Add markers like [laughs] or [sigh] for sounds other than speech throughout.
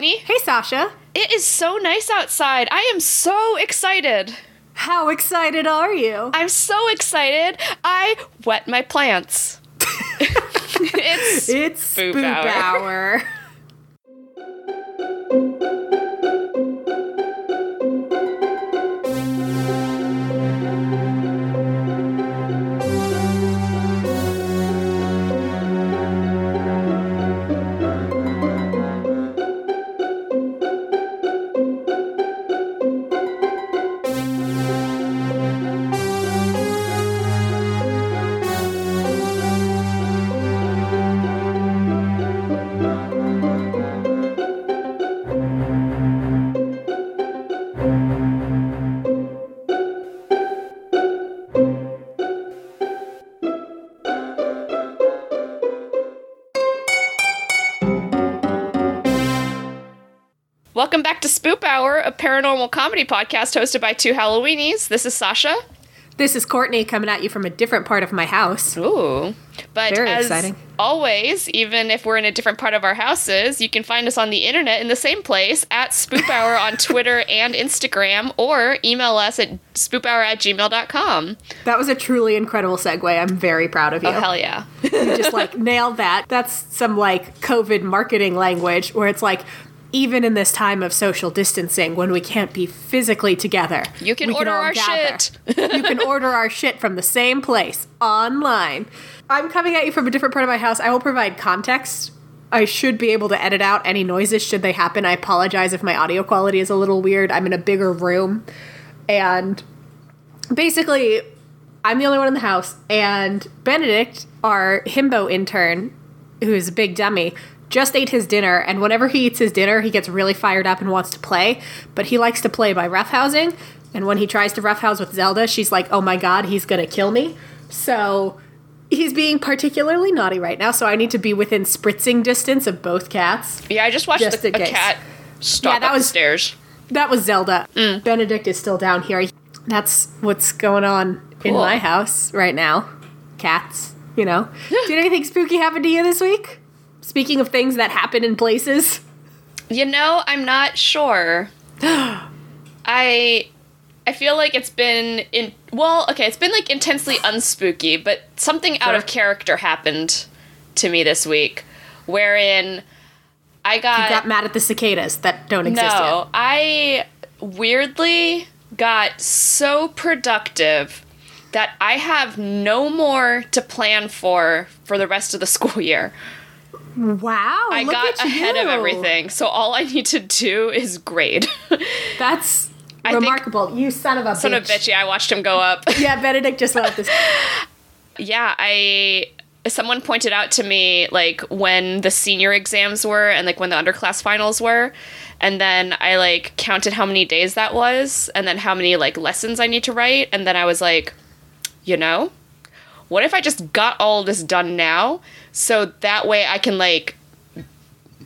Courtney. Hey, Sasha. It is so nice outside. I am so excited. How excited are you? I'm so excited. I wet my plants. [laughs] [laughs] it's It's Spoop Spoop Hour. Hour. [laughs] paranormal comedy podcast hosted by two Halloweenies. This is Sasha. This is Courtney coming at you from a different part of my house. Ooh. But Very as exciting. always, even if we're in a different part of our houses, you can find us on the internet in the same place at Spoop Hour on [laughs] Twitter and Instagram, or email us at spoophour at gmail.com. That was a truly incredible segue. I'm very proud of oh, you. Oh, hell yeah. you just like [laughs] nailed that. That's some like COVID marketing language where it's like, even in this time of social distancing, when we can't be physically together, You can order all our gather. shit. [laughs] you can order our shit from the same place online. I'm coming at you from a different part of my house. I will provide context. I should be able to edit out any noises should they happen. I apologize if my audio quality is a little weird. I'm in a bigger room. And basically, I'm the only one in the house. And Benedict, our himbo intern, who is a big dummy, just ate his dinner. And whenever he eats his dinner, he gets really fired up and wants to play. But he likes to play by roughhousing. And when he tries to roughhouse with Zelda, she's like, oh my god, he's gonna kill me. So he's being particularly naughty right now. So I need to be within spritzing distance of both cats. Yeah, I just watched Just the, a case. cat stalk Yeah, that was- stairs. That was Zelda. Mm. Benedict is still down here. That's what's going on in my house right now. Cats, you know. [laughs] Did anything spooky happen to you this week? Speaking of things that happen in places. You know, I'm not sure. [gasps] I I feel like it's been in well, okay, it's been like intensely [sighs] unspooky, but something out of character happened to me this week wherein I got, got mad at the cicadas that don't exist no, I weirdly got so productive that I have no more to plan for for the rest of the [laughs] school year. Wow. I got ahead of everything, so all I need to do is grade. [laughs] That's I remarkable. you son of a Son bitch. of a bitch, yeah, I watched him go up. [laughs] Yeah, Benedict just left this. [laughs] yeah, I someone pointed out to me like when the senior exams were and like when the underclass finals were and then I like counted how many days that was and then how many like lessons I need to write and then I was like, you know, what if I just got all this done now so that way I can like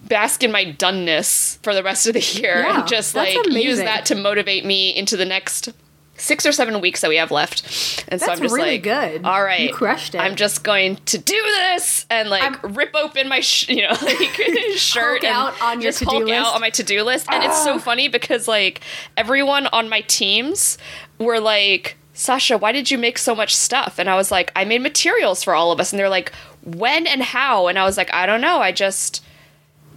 bask in my doneness for the rest of the year Yeah, and just like use that to motivate me into the next six or seven weeks that we have left. And so That's I'm just really like, good. all right, You crushed it. I'm just going to do this and like rip open my sh- you know [laughs] like [laughs] shirt and out on your just to-do Hulk out on my to do list. And it's so ah. funny because like everyone on my teams were like. Sasha, why did you make so much stuff? And I was like, I made materials for all of us. And they're like, when and how? And I was like, I don't know. I just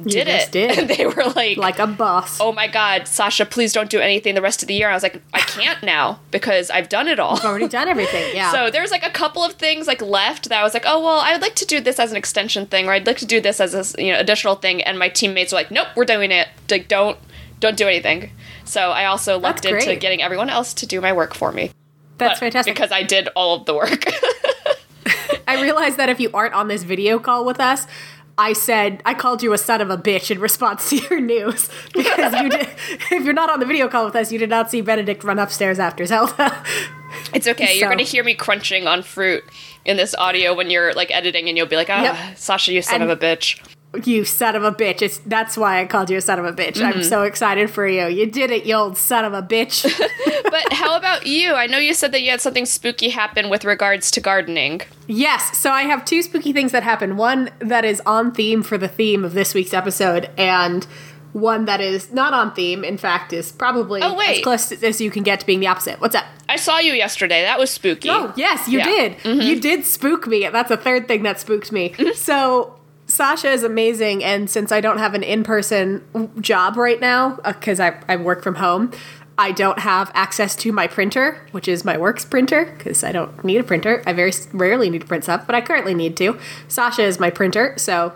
did just it. [laughs] did. And they were like, like a boss. oh my God, Sasha, please don't do anything the rest of the year. And I was like, I can't now because I've done it all. I've already done everything. [laughs] Yeah. So there's like a couple of things like left that I was like, oh well, I'd like to do this as an extension thing, or I'd like to do this as a you know additional thing. And my teammates were like, nope, we're doing it. Like don't don't do anything. So I also lucked into getting everyone else to do my work for me. That's fantastic. because I did all of the work. [laughs] I realized that if you aren't on this video call with us, I said I called you a son of a bitch in response to your news [laughs] because you did. [laughs] If you're not on the video call with us, you did not see Benedict run upstairs after Zelda. it's okay. You're gonna hear me crunching on fruit in this audio when you're like editing, and you'll be like, ah, Yep. Sasha, you son And- of a bitch. You son of a bitch! It's that's why I called you a son of a bitch. Mm-hmm. I'm so excited for you. You did it, you old son of a bitch. [laughs] But how about you? I know you said that you had something spooky happen with regards to gardening. Yes, so I have two spooky things that happen. One that is on theme for the theme of this week's episode, and one that is not on theme. In fact, is probably Oh, wait. as close as you can get to being the opposite. What's up? I saw you yesterday. That was spooky. Oh, yes, you Yeah. Mm-hmm. did. You did spook me. That's a third thing that spooked me. so, Sasha is amazing. And since I don't have an in person job right now, uh, because I, I work from home, I don't have access to my printer, which is my work's printer, because I don't need a printer. I very rarely need to print stuff, but I currently need to. Sasha is my printer, so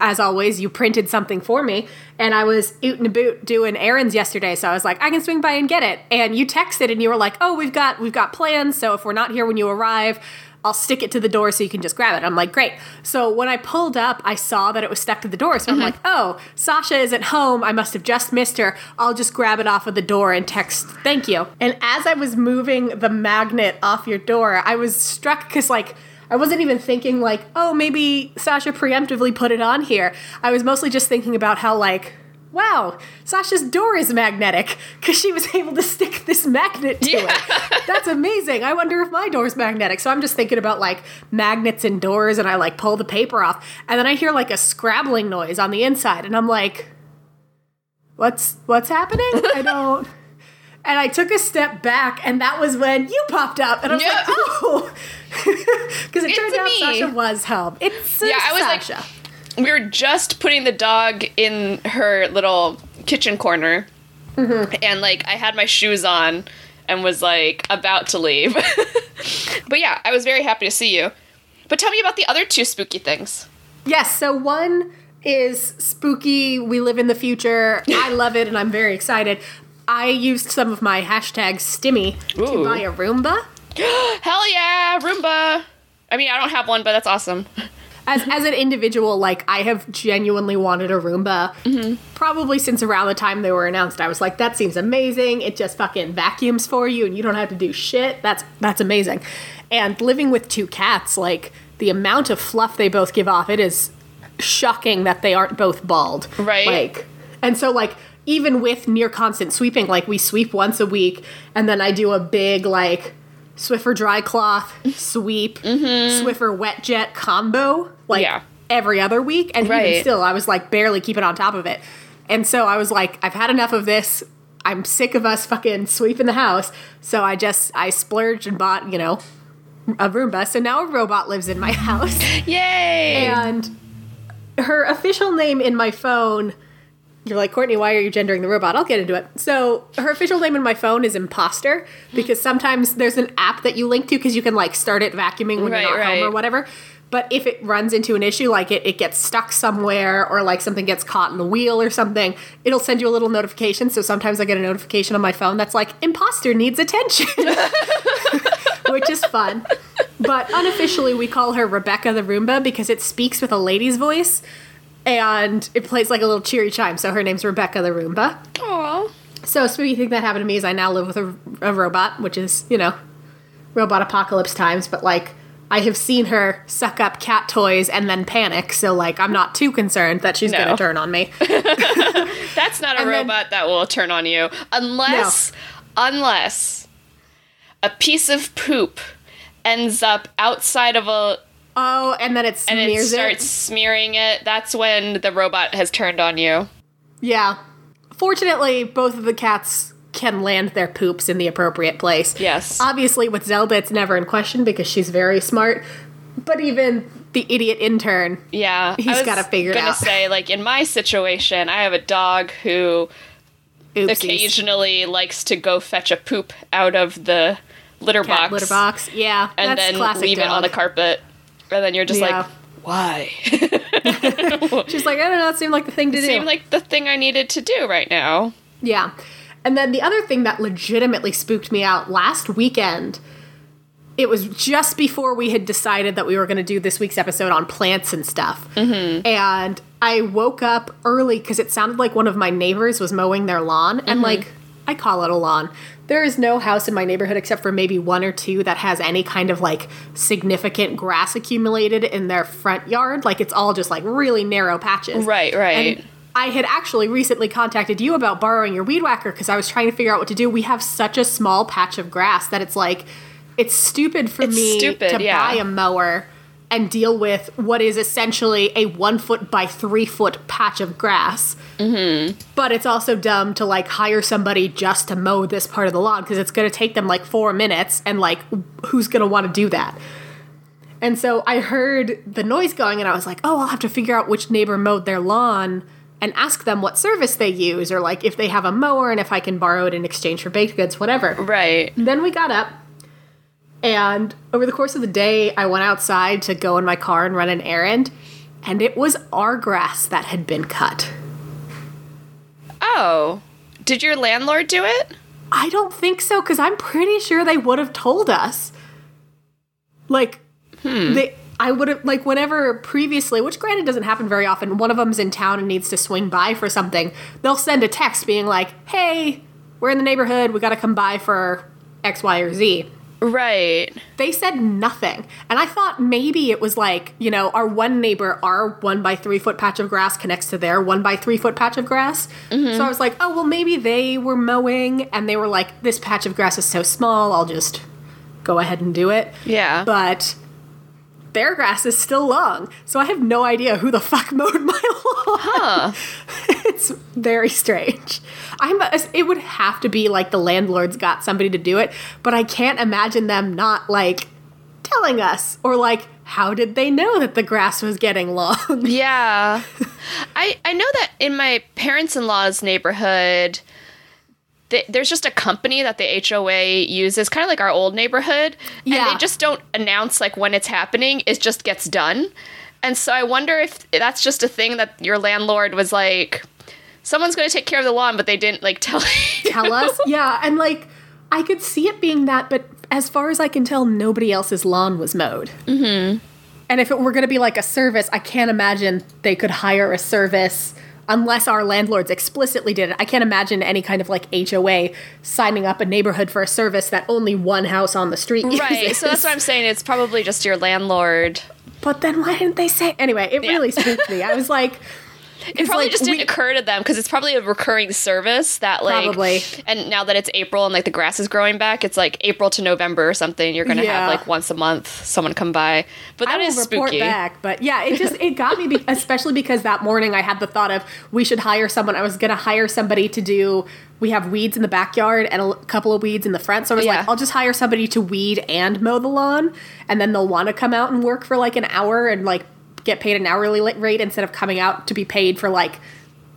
as always, you printed something for me, and I was out and about doing errands yesterday, so I was like, I can swing by and get it. And you texted, and you were like, Oh, we've got we've got plans, so if we're not here when you arrive, I'll stick it to the door so you can just grab it. I'm like, Great. So when I pulled up, I saw that it was stuck to the door, so I'm mm-hmm. like, Oh, Sasha is at home. I must have just missed her. I'll just grab it off of the door and text thank you. And as I was moving the magnet off your door, I was struck because like. I wasn't even thinking like, oh, maybe Sasha preemptively put it on here. I was mostly just thinking about how like, wow, Sasha's door is magnetic because she was able to stick this magnet to Yeah. it. [laughs] That's amazing. I wonder if my door's magnetic. So I'm just thinking about like magnets and doors, and I like pull the paper off, and then I hear like a scrabbling noise on the inside, and I'm like, what's what's happening? I don't. [laughs] And I took a step back, and that was when you popped up, and I was Yeah. like, "Oh," [laughs] because it It's turned out me. Sasha was home. It's Yeah, I was like- Sasha. We were just putting the dog in her little kitchen corner. Mm-hmm. And like i had my shoes on and was like about to leave. [laughs] But yeah i was very happy to see you. But tell me about the other two spooky things. Yes, so one is spooky, we live in the future. [laughs] I love it and I'm very excited. I used some of my hashtag stimmy to buy a Roomba. [gasps] hell yeah roomba. I mean i don't have one but that's awesome [laughs] As, as an individual, like, I have genuinely wanted a Roomba probably since around the time they were announced. I was like, that seems amazing. It just fucking vacuums for you and you don't have to do shit. That's, that's amazing. And living with two cats, like, the amount of fluff they both give off, it is shocking that they aren't both bald. Right. Like, and so, like, even with near constant sweeping, like, we sweep once a week and then I do a big, like, Swiffer dry cloth, [laughs] sweep, mm-hmm. Swiffer wet jet combo, like Yeah. every other week. And even still, I was like barely keeping on top of it. And so I was like, I've had enough of this. I'm sick of us fucking sweeping the house. So I just, I splurged and bought, you know, a Roomba. So now a robot lives in my [laughs] house. yay And her official name in my phone, you're like, Courtney, why are you gendering the robot? I'll get into it. So her official name in my phone is Imposter because sometimes there's an app that you link to because you can like start it vacuuming when Right, you're not home or whatever. But if it runs into an issue, like it, it gets stuck somewhere or like something gets caught in the wheel or something, it'll send you a little notification. So sometimes I get a notification on my phone that's like, Imposter needs attention, [laughs] which is fun. But unofficially, we call her Rebecca the Roomba because it speaks with a lady's voice and it plays like a little cheery chime. So her name's Rebecca the Roomba. Aw. So a spooky thing that happened to me is I now live with a, a robot, which is, you know, robot apocalypse times, but like I have seen her suck up cat toys and then panic, so like I'm not too concerned that she's No. gonna turn on me. [laughs] [laughs] That's not a And then- robot that will turn on you unless unless a piece of poop ends up outside of a oh, and then it and it starts it. smearing it. That's when the robot has turned on you. Yeah. Fortunately, both of the cats can land their poops in the appropriate place. Yes. Obviously, with Zelda, it's never in question because she's very smart. But even the idiot intern, Yeah, he's gotta figure it out. I was gonna say, like in my situation, I have a dog who oopsies, occasionally likes to go fetch a poop out of the litter cat box, litter box. Yeah, and that's then classic leave it on the carpet, and then you're just Yeah. like, why? [laughs] She's like, I don't know, it seemed like the thing to do. Seemed like the thing I needed to do right now. Yeah. And then the other thing that legitimately spooked me out last weekend, it was just before we had decided that we were going to do this week's episode on plants and stuff. Mm-hmm. And I woke up early because it sounded like one of my neighbors was mowing their lawn. And like, I call it a lawn. There is no house in my neighborhood except for maybe one or two that has any kind of like significant grass accumulated in their front yard. Like, it's all just like really narrow patches. Right, right. And I had actually recently contacted you about borrowing your weed whacker because I was trying to figure out what to do. We have such a small patch of grass that it's like it's stupid for It's me stupid, to yeah. buy a mower and deal with what is essentially a one foot by three foot patch of grass. Mm-hmm. But it's also dumb to like hire somebody just to mow this part of the lawn because it's going to take them like four minutes, and like who's going to want to do that? And so I heard the noise going, and I was like, oh, I'll have to figure out which neighbor mowed their lawn and ask them what service they use, or like if they have a mower and if I can borrow it in exchange for baked goods, whatever. Right. Then we got up, and over the course of the day, I went outside to go in my car and run an errand, and it was our grass that had been cut. Oh. Did your landlord do it? I don't think so, because I'm pretty sure they would have told us. Like, hmm. they. I would have like whenever previously, which granted doesn't happen very often. One of them's in town and needs to swing by for something. They'll send a text being like, "Hey, we're in the neighborhood. We got to come by for X, Y, or Z." Right. They said nothing, and I thought maybe it was like you know our one neighbor, our one by three foot patch of grass connects to their one by three foot patch of grass. So I was like, oh well, maybe they were mowing, and they were like, this patch of grass is so small, I'll just go ahead and do it. Yeah. But their grass is still long, so I have no idea who the fuck mowed my [laughs] lawn. Huh. [laughs] it's very strange. I'm. It would have to be like the landlords got somebody to do it, but I can't imagine them not like telling us or like how did they know that the grass was getting long? [laughs] Yeah. I I know that in my parents-in-law's neighborhood th- there's just a company that the HOA uses kind of like our old neighborhood and Yeah. they just don't announce like when it's happening it just gets done. And so I wonder if that's just a thing that your landlord was like someone's going to take care of the lawn but they didn't like [laughs] tell you. Tell us, yeah, and like I could see it being that, but as far as I can tell, nobody else's lawn was mowed. Mm-hmm. And if it were going to be like a service, I can't imagine they could hire a service unless our landlords explicitly did it. I can't imagine any kind of like HOA signing up a neighborhood for a service that only one house on the street Right. uses. So that's what I'm saying it's probably just your landlord. But then why didn't they say? Anyway, it Yeah. really spooked me. I was like, It probably just didn't occur to them because it's probably a recurring service that like Probably. and now that it's April and like the grass is growing back, it's like April to November or something. You're gonna Yeah. have like once a month someone come by. But I that will is report spooky. back. But yeah, it just it got me, be- [laughs] especially because that morning I had the thought of we should hire someone. I was gonna hire somebody to do. We have weeds in the backyard and a couple of weeds in the front. So I was Yeah. like, I'll just hire somebody to weed and mow the lawn, and then they'll want to come out and work for like an hour and like get paid an hourly rate instead of coming out to be paid for like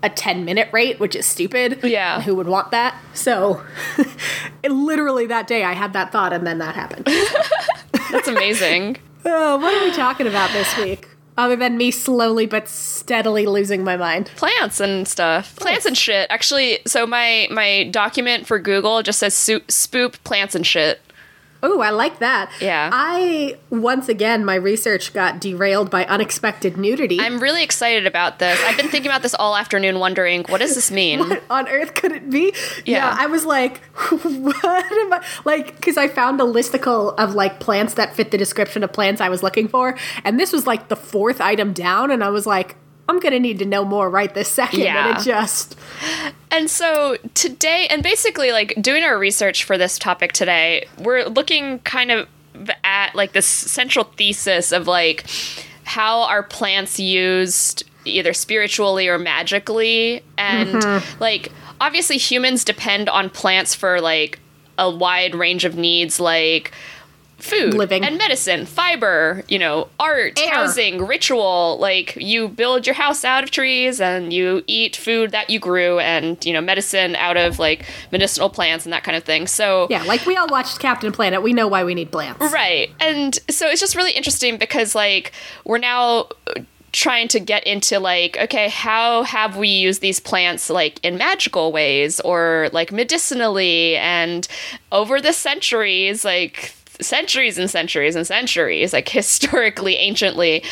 a 10 minute rate, which is stupid. Yeah. Who would want that? So, [laughs] it, literally that day I had that thought and then that happened. [laughs] That's amazing. [laughs] Oh, what are we talking about this week? Other than me slowly but steadily losing my mind. Plants and stuff. Plants and shit. Actually, so my my document for Google just says spoop plants and shit. Oh, I like that. Yeah. I, once again, my research got derailed by unexpected nudity. I'm really excited about this. I've been thinking about this all afternoon, wondering what does this [laughs] mean? what on earth could it be? Yeah. I was like, [laughs] what am I? Like, because I found a listicle of like plants that fit the description of plants I was looking for. And this was like the fourth item down. And I was like, I'm going to need to know more right this second. Yeah. And just, And so today, and basically, like doing our research for this topic today, we're looking kind of at like this central thesis of like how are plants used either spiritually or magically. And mm-hmm. like, obviously, humans depend on plants for like a wide range of needs, like food Living. and medicine, fiber, you know, art, Air. housing, ritual. Like you build your house out of trees and you eat food that you grew and, you know, medicine out of like medicinal plants and that kind of thing. So yeah, like we all watched Captain Planet. We know why we need plants. Right. And so it's just really interesting because like we're now uh, trying to get into like okay how have we used these plants like in magical ways or like medicinally and over the centuries like centuries and centuries and centuries like historically anciently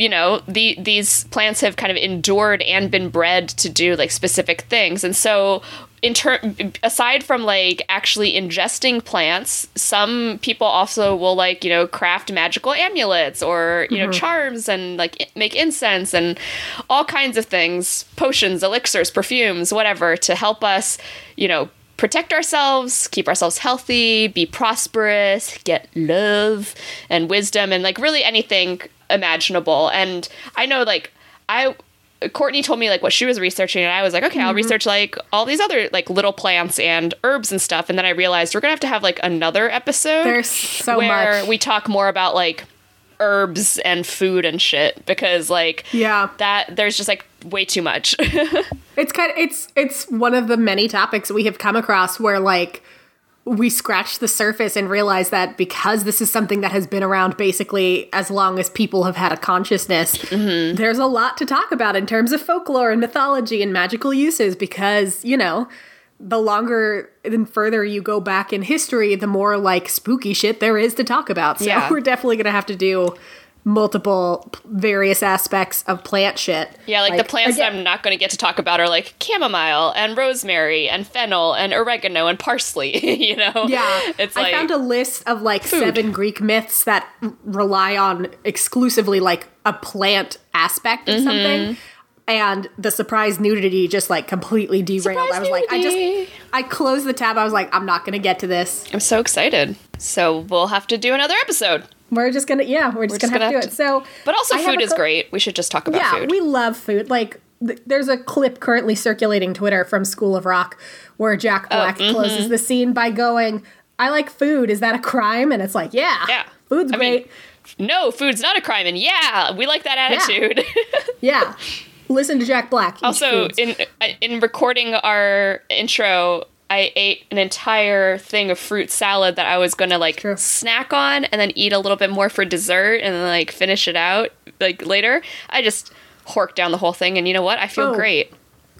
you know the these plants have kind of endured and been bred to do like specific things. And so in turn aside from like actually ingesting plants some people also will like you know craft magical amulets or you know mm-hmm. charms and like make incense and all kinds of things potions elixirs perfumes whatever to help us you know protect ourselves, keep ourselves healthy, be prosperous, get love and wisdom, and like really anything imaginable. And I know, like, I. Courtney told me like what she was researching, and I was like, okay, I'll mm-hmm. research like all these other like little plants and herbs and stuff. And then I realized we're gonna have to have like another episode There's so where much. we talk more about like herbs and food and shit because like Yeah. that there's just like way too much. [laughs] It's kind of, it's it's one of the many topics we have come across where like we scratch the surface and realize that because this is something that has been around basically as long as people have had a consciousness, mm-hmm. there's a lot to talk about in terms of folklore and mythology and magical uses because, you know, the longer and further you go back in history, the more like spooky shit there is to talk about. So Yeah. [laughs] we're definitely going to have to do multiple p- various aspects of plant shit. yeah, like, the plants again- that I'm not going to get to talk about are like chamomile and rosemary and fennel and oregano and parsley, [laughs] you know? Yeah, It's I like found a list of like seven Greek myths that rely on exclusively like a plant aspect of Mm-hmm. something. And the surprise nudity just like completely derailed. Surprise I was like, I just, I closed the tab. I was like, I'm not gonna get to this. I'm so excited. So we'll have to do another episode. We're just gonna, yeah, we're just just gonna, have gonna to have do it. So, But also I food is cou- great. We should just talk about Yeah, food. we love food. Like, th- there's a clip currently circulating Twitter from School of Rock where Jack Oh, Black mm-hmm. closes the scene by going, "I like food. Is that a crime?" And it's like, yeah, Yeah. food's I mean, great. no, food's not a crime and yeah, we like that attitude. [laughs] Yeah. Listen to Jack Black. Also foods. in uh, in recording our intro i ate an entire thing of fruit salad that i was gonna like True. snack on and then eat a little bit more for dessert and then like finish it out like later i just horked down the whole thing and you know what i feel Oh. great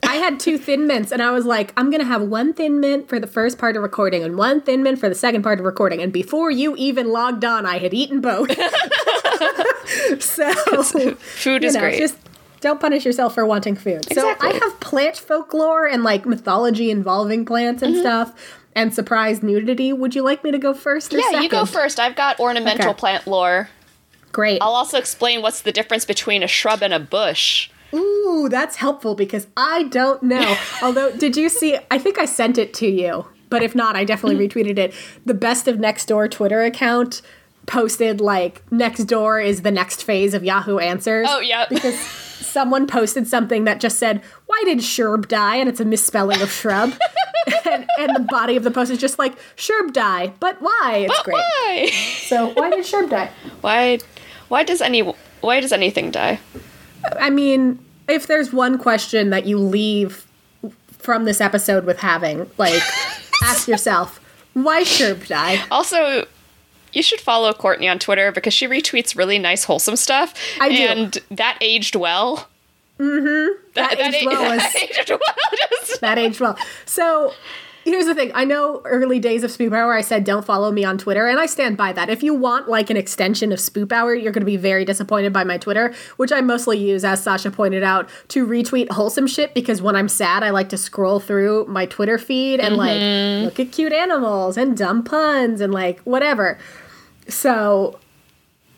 I had two thin mints, and I was like, I'm gonna have one thin mint for the first part of recording and one thin mint for the second part of recording. And before you even logged on, I had eaten both. [laughs] so [laughs] food you is know, great just don't punish yourself for wanting food. Exactly. So I have plant folklore and like mythology involving plants Mm-hmm. and stuff, and surprise nudity. Would you like me to go first or yeah second? you go first i've got ornamental Okay. plant lore Great. i'll also explain what's the difference between a shrub and a bush Ooh, that's helpful because I don't know. [laughs] Although, did you see? I think I sent it to you, but if not, I definitely Mm-hmm. retweeted it. The Best of Next Door Twitter account posted like next door is the next phase of Yahoo Answers. oh yeah because [laughs] someone posted something that just said, "Why did Sherb die?" and it's a misspelling of shrub. [laughs] and, and the body of the post is just like Sherb die, but why? It's great. why So why did Sherb die? why why does any why does anything die I mean, if there's one question that you leave from this episode with having, like, [laughs] ask yourself, why Sherb die? Also, you should follow Courtney on Twitter because she retweets really nice, wholesome stuff. I do. And that aged well. Mm-hmm. That aged well that aged well. [laughs] [laughs] That aged well. So here's the thing. I know early days of Spoop Hour, I said don't follow me on Twitter, and I stand by that. If you want like an extension of Spoop Hour, you're going to be very disappointed by my Twitter, which I mostly use, as Sasha pointed out, to retweet wholesome shit because when I'm sad, I like to scroll through my Twitter feed and like mm-hmm. look at cute animals and dumb puns and like whatever. So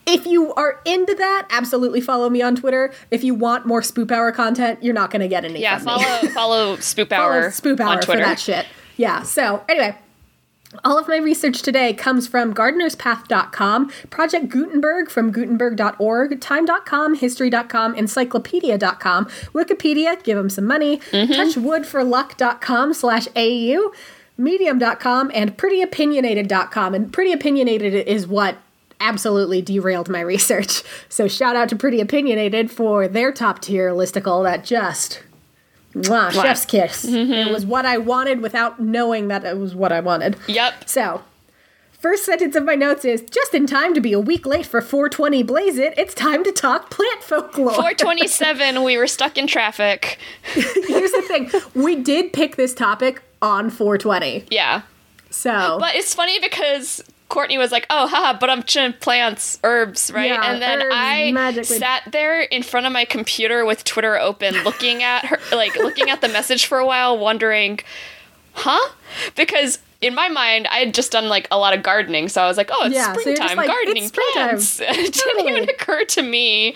if you are into that, absolutely follow me on Twitter. If you want more Spoop Hour content, you're not going to get any. yeah, follow follow Spoop Hour, [laughs] Follow Spoop Hour on for that shit. Yeah. So anyway, all of my research today comes from gardenerspath.com, Project Gutenberg from gutenberg.org, time.com, history.com, encyclopedia.com, Wikipedia, give them some money, mm-hmm. touchwoodforluck.com slash au, medium.com, and prettyopinionated.com. And Pretty Opinionated is what absolutely derailed my research. So shout out to Pretty Opinionated for their top tier listicle that just Mwah, chef's kiss. Mm-hmm. It was what I wanted without knowing that it was what I wanted. Yep. So, first sentence of my notes is just in time to be a week late for 420 Blaze It, it's time to talk plant folklore. [laughs] 427, we were stuck in traffic. [laughs] Here's the thing we did pick this topic on 420. Yeah. So, But it's funny because Courtney was like, "Oh, haha, but I'm chin plants, herbs, right?" Yeah, and then I magically- sat there in front of my computer with Twitter open, looking at her, [laughs] like looking at the message for a while, wondering, "Huh?" Because in my mind, I had just done like a lot of gardening, so I was like, "Oh, it's Yeah, so springtime, like, gardening it's springtime. plants." [laughs] it didn't even occur to me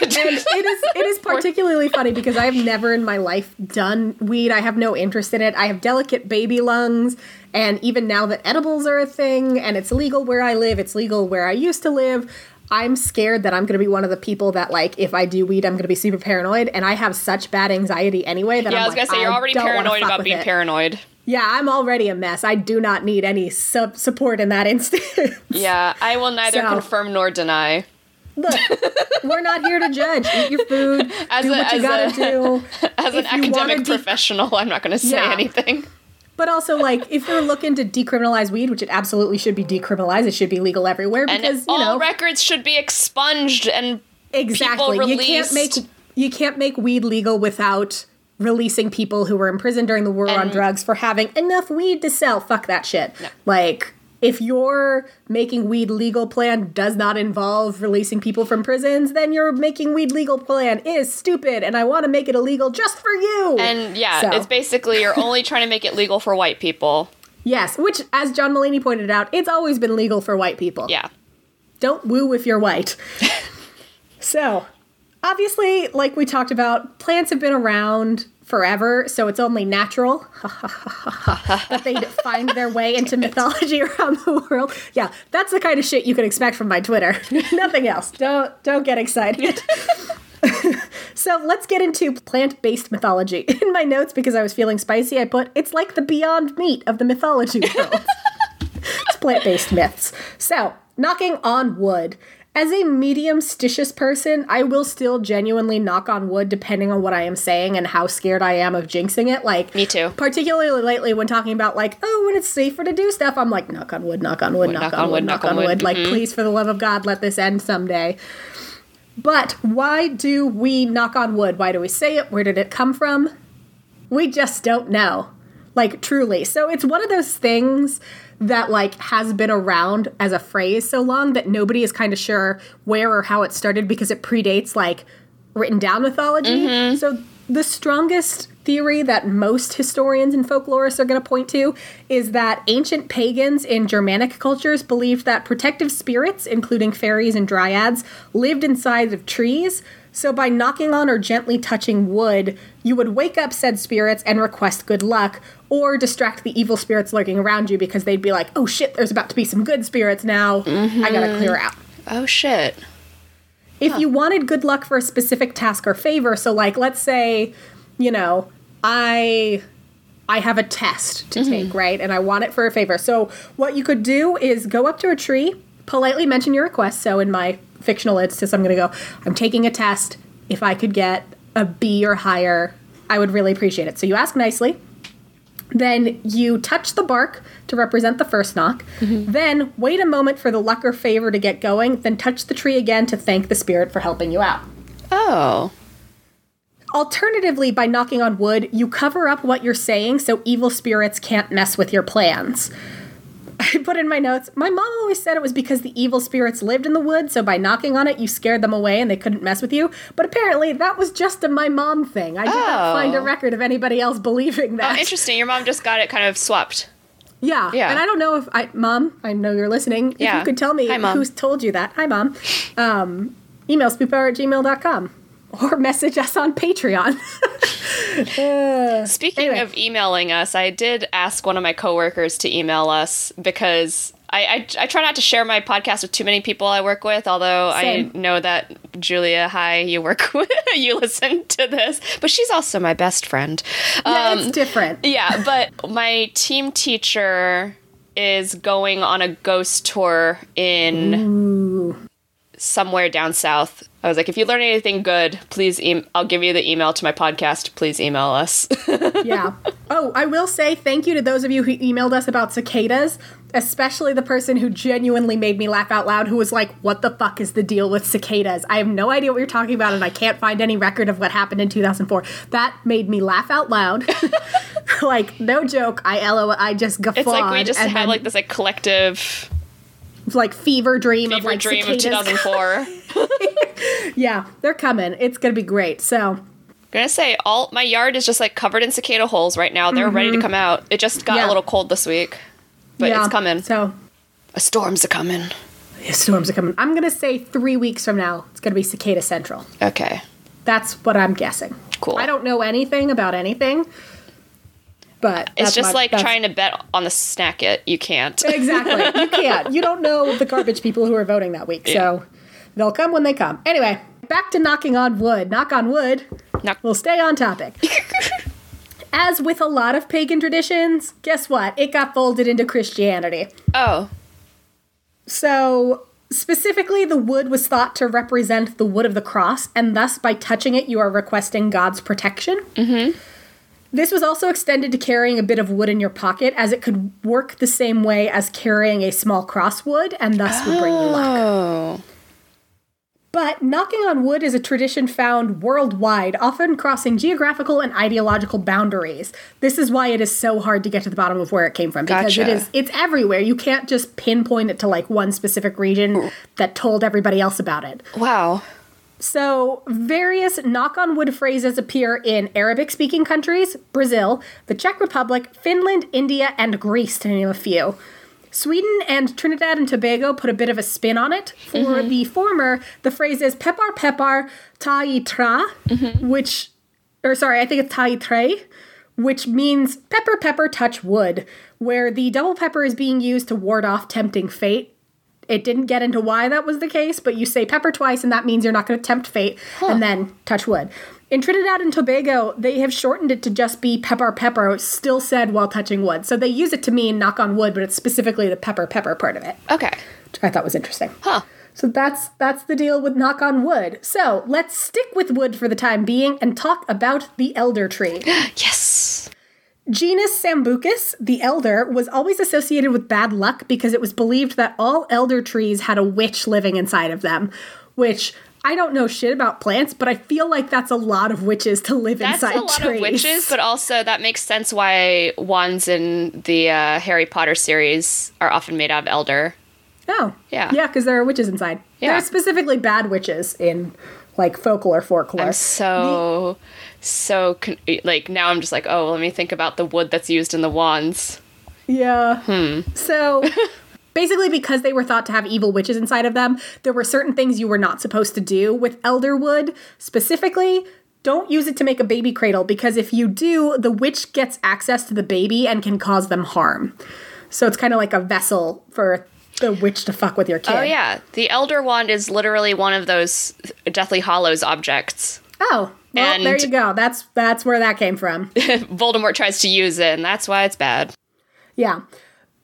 and it is it is [laughs] particularly funny because I have never in my life done weed. I have no interest in it. I have delicate baby lungs, and even now that edibles are a thing and it's legal where I live, it's legal where I used to live. I'm scared that I'm going to be one of the people that like if I do weed, I'm going to be super paranoid, and I have such bad anxiety anyway that Yeah, I'm I was gonna like, say you're already paranoid about being it. paranoid. Yeah, I'm already a mess. I do not need any sub support in that [laughs] instance. Yeah, I will neither So- confirm nor deny. Look, we're not here to judge. Eat your food. [laughs] As do a- what you gotta a- do. [laughs] As an If wanna academic de- professional, I'm not going to say Yeah. anything. But also, like, if you're looking to decriminalize weed, which it absolutely should be decriminalized, it should be legal everywhere And because you all know records should be expunged and exactly people you can't make you can't make weed legal without releasing people who were in prison during the war on drugs for having enough weed to sell. Fuck that shit. Like. If your making weed legal plan does not involve releasing people from prisons, then your making weed legal plan is stupid, and I want to make it illegal just for you. and yeah, So- it's basically you're only trying to make it legal for white people. yes, which, as John Mulaney pointed out, it's always been legal for white people. Yeah. don't woo if you're white. [laughs] so, obviously, like we talked about, plants have been around forever, so it's only natural [laughs] that they find their way [laughs] into mythology around the world. Yeah, that's the kind of shit you can expect from my Twitter. [laughs] Nothing else. Don't don't get excited. so let's get into plant-based mythology. In my notes, because I was feeling spicy, I put it's like the beyond meat of the mythology world it's plant based myths. So, knocking on wood. As a medium stitious person, I will still genuinely knock on wood depending on what I am saying and how scared I am of jinxing it. Like, Me too. Particularly lately when talking about, like, oh, when it's safer to do stuff, I'm like, knock on wood, knock on wood, knock, on, wood, knock on wood. Like, mm-hmm. please, for the love of God, let this end someday. But why do we knock on wood? Why do we say it? Where did it come from? we just don't know like truly. So it's one of those things that like has been around as a phrase so long that nobody is kind of sure where or how it started because it predates like written down mythology. Mm-hmm. So the strongest theory that most historians and folklorists are going to point to is that ancient pagans in Germanic cultures believed that protective spirits, including fairies and dryads, lived inside of trees. So, by knocking on or gently touching wood, you would wake up said spirits and request good luck, or distract the evil spirits lurking around you because they'd be like, oh shit, there's about to be some good spirits now. I gotta mm-hmm. clear out. Oh shit. if you wanted good luck for a specific task or favor so like let's say you know i i have a test to mm-hmm. take right and i want it for a favor. So what you could do is go up to a tree politely mention your request. So in my fictional instance i'm going to go i'm taking a test. If i could get a b or higher i would really appreciate it. So you ask nicely then you touch the bark to represent the first knock. Mm-hmm. Then wait a moment for the luck or favor to get going. Then touch the tree again to thank the spirit for helping you out. Oh. Alternatively, by knocking on wood, you cover up what you're saying so evil spirits can't mess with your plans. [laughs] I put in my notes, my mom always said it was because the evil spirits lived in the wood, so by knocking on it, you scared them away and they couldn't mess with you. But apparently, that was just a my mom thing. I did not Oh. find a record of anybody else believing that. Oh, interesting. Your mom just got it kind of swapped. Yeah. Yeah. And I don't know if I, mom, I know you're listening. If Yeah. you could tell me Hi, who's told you that. Hi, mom. Um, email spoophour at gmail.com or message us on Patreon. [laughs] Uh, Speaking Anyway. of emailing us, I did ask one of my coworkers to email us because I, I, I try not to share my podcast with too many people I work with, although Same. I know that Julia, hi, you work [laughs] with, you listen to this, but she's also my best friend. yeah, Um, it's different. yeah, but my team teacher is going on a ghost tour in somewhere down south. I was like, if you learn anything good, please, em I'll give you the email to my podcast. Please email us. [laughs] yeah. Oh, I will say thank you to those of you who emailed us about cicadas, especially the person who genuinely made me laugh out loud, who was like, What the fuck is the deal with cicadas? I have no idea what you're talking about, and I can't find any record of what happened in 2004. That made me laugh out loud. [laughs] [laughs] like, no joke. I LO, I just guffawed. it's like we just had then, like this like collective like fever dream of like dream of cicadas. 2004. [laughs] yeah, they're coming. It's gonna be great. So gonna say all my yard is just like covered in cicada holes right now. They're ready to come out. It just got Mm-hmm. Yeah. a little cold this week, but yeah, it's coming. So A storm's a coming. A Storms are coming. I'm gonna say three weeks from now. It's gonna be Cicada Central. Okay. That's what I'm guessing. Cool. I don't know anything about anything, but It's just my- like trying to bet on the snack it. You can't. [laughs] Exactly. You can't. You don't know the garbage people who are voting that week, so they'll come when they come. Anyway, back to knocking on wood. Knock on wood. Knock- We'll stay on topic. [laughs] As with a lot of pagan traditions, guess what? It got folded into Christianity. Oh. So, specifically, the wood was thought to represent the wood of the cross, and thus, by touching it, you are requesting God's protection. Mm-hmm. This was also extended to carrying a bit of wood in your pocket, as it could work the same way as carrying a small cross would, and thus would bring you luck. Oh. But knocking on wood is a tradition found worldwide, often crossing geographical and ideological boundaries. This is why it is so hard to get to the bottom of where it came from because it Gotcha. is it's everywhere. You can't just pinpoint it to like one specific region oh. that told everybody else about it. Wow. So, various knock on wood phrases appear in Arabic speaking countries, Brazil, the Czech Republic, Finland, India, and Greece, to name a few. Sweden and Trinidad and Tobago put a bit of a spin on it. For mm-hmm. the former, the phrase is pepar pepar tai tra, mm-hmm. which, or sorry, I think it's tai tre, which means pepper pepper touch wood, where the double pepper is being used to ward off tempting fate. It didn't get into why that was the case, but you say pepper twice, and that means you're not going to tempt fate, and then touch wood. In Trinidad and Tobago, they have shortened it to just be pepper pepper, still said while touching wood. So they use it to mean knock on wood, but it's specifically the pepper pepper part of it, Okay. which I thought was interesting. Huh. So that's that's the deal with knock on wood. So let's stick with wood for the time being and talk about the elder tree. [gasps] Yes. Genus Sambucus, the elder, was always associated with bad luck because it was believed that all elder trees had a witch living inside of them, which I don't know shit about plants, but I feel like that's a lot of witches to live That's inside trees. That's a lot trees. of witches, but also that makes sense why wands in the uh, Harry Potter series are often made out of elder. oh, Yeah. yeah, because there are witches inside. There are specifically bad witches in like folklore folklore. I'm so, so con- like now I'm just like, oh, let me think about the wood that's used in the wands. Yeah. Hmm. So [laughs] basically, because they were thought to have evil witches inside of them, there were certain things you were not supposed to do with elder wood. Specifically, don't use it to make a baby cradle because if you do, the witch gets access to the baby and can cause them harm. So it's kind of like a vessel for the witch to fuck with your oh, kid. Oh yeah, the elder wand is literally one of those Deathly Hallows objects. Oh. Well, And- there you go. That's that's where that came from. [laughs] Voldemort tries to use it, and that's why it's bad. Yeah.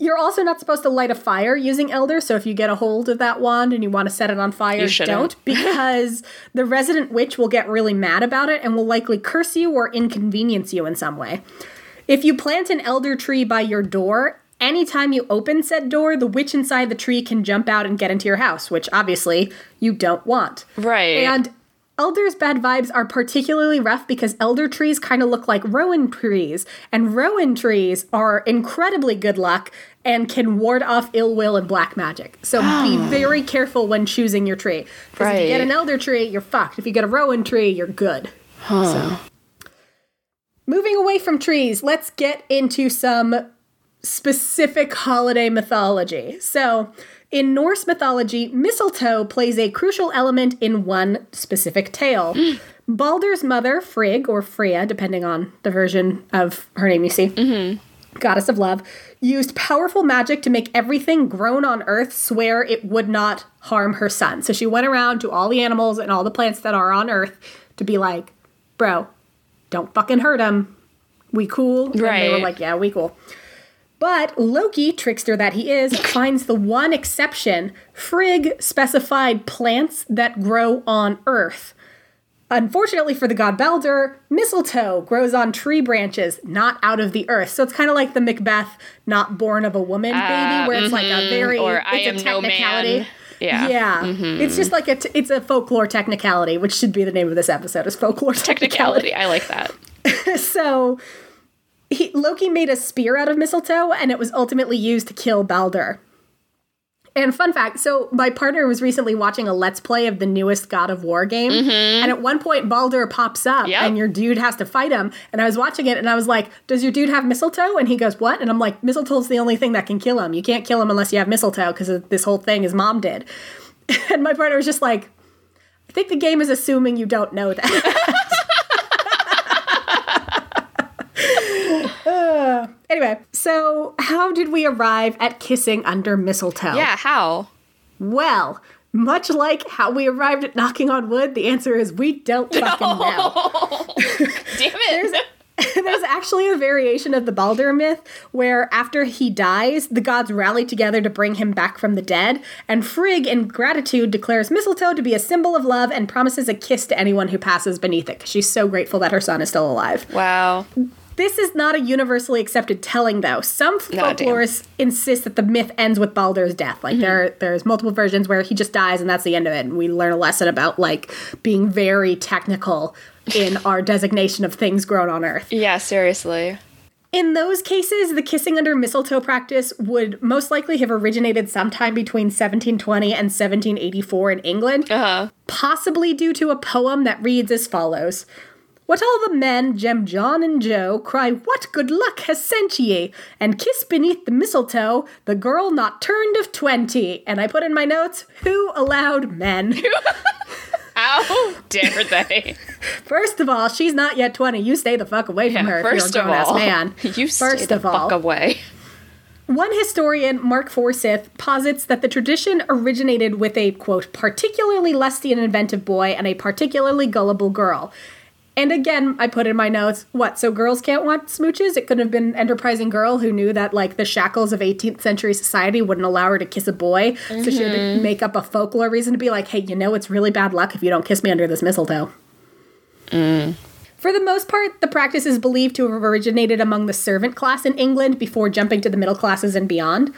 You're also not supposed to light a fire using Elder, so if you get a hold of that wand and you want to set it on fire, don't, [laughs] because the resident witch will get really mad about it and will likely curse you or inconvenience you in some way. If you plant an elder tree by your door, anytime you open said door, the witch inside the tree can jump out and get into your house, which obviously you don't want. Right. And Elder's bad vibes are particularly rough because elder trees kind of look like rowan trees, and rowan trees are incredibly good luck and can ward off ill will and black magic. So be ah. very careful when choosing your tree. Because if you get an elder tree, you're fucked. If you get a rowan tree, you're good. So. Moving away from trees, let's get into some specific holiday mythology. So, in Norse mythology, mistletoe plays a crucial element in one specific tale. [gasps] Balder's mother, Frigg, or Freya, depending on the version of her name you see, mm-hmm. goddess of love, used powerful magic to make everything grown on earth swear it would not harm her son. So she went around to all the animals and all the plants that are on earth to be like, bro, don't fucking hurt him. We cool? And they were like, yeah, we cool. But Loki, trickster that he is, [laughs] finds the one exception. Frigg specified plants that grow on Earth. Unfortunately for the god Balder, mistletoe grows on tree branches, not out of the earth. So it's kind of like the Macbeth not born of a woman baby, where it's like a very Ah, Or I it's am a no technicality. man. Yeah. Yeah, it's just like a t- it's a folklore technicality, which should be the name of this episode is folklore technicality. Technicality. I like that. [laughs] so he, Loki made a spear out of mistletoe, and it was ultimately used to kill Balder. And fun fact so, my partner was recently watching a Let's Play of the newest God of War game. Mm-hmm. And at one point, Baldur pops up Yep. and your dude has to fight him. And I was watching it and I was like, Does your dude have mistletoe? And he goes, What? And I'm like, Mistletoe's the only thing that can kill him. You can't kill him unless you have mistletoe because this whole thing his mom did. [laughs] And my partner was just like, I think the game is assuming you don't know that. [laughs] Uh, anyway, so how did we arrive at kissing under mistletoe? Yeah, how? Well, much like how we arrived at knocking on wood, the answer is we don't [laughs] fucking know. [laughs] Damn it. [laughs] There's actually a variation of the Baldur myth where after he dies, the gods rally together to bring him back from the dead, and Frigg, in gratitude, declares mistletoe to be a symbol of love and promises a kiss to anyone who passes beneath it because she's so grateful that her son is still alive. wow. This is not a universally accepted telling, though. Some No, damn. insist that the myth ends with Baldur's death. Like there, there's multiple versions where he just dies and that's the end of it. And we learn a lesson about like being very technical in [laughs] our designation of things grown on Earth. Yeah, seriously. In those cases, the kissing under mistletoe practice would most likely have originated sometime between 1720 and 1784 in England, Uh-huh. possibly due to a poem that reads as follows. What all the men, Jem, John, and Joe, cry, What good luck has sent ye? And kiss beneath the mistletoe the girl not turned of twenty. And I put in my notes, Who allowed men? [laughs] How dare they? First of all, she's not yet 20. You stay the fuck away from her if First of all, man. [laughs] you stay First the of all. fuck away. One historian, Mark Forsyth, posits that the tradition originated with a, quote, particularly lusty and inventive boy and a particularly gullible girl. And again, I put in my notes, what, so girls can't want smooches? It could have been an enterprising girl who knew that, like, the shackles of 18th century society wouldn't allow her to kiss a boy. So she had to mm-hmm. make up a folklore reason to be like, hey, you know, it's really bad luck if you don't kiss me under this mistletoe. Mm. For the most part, the practice is believed to have originated among the servant class in England before jumping to the middle classes and beyond.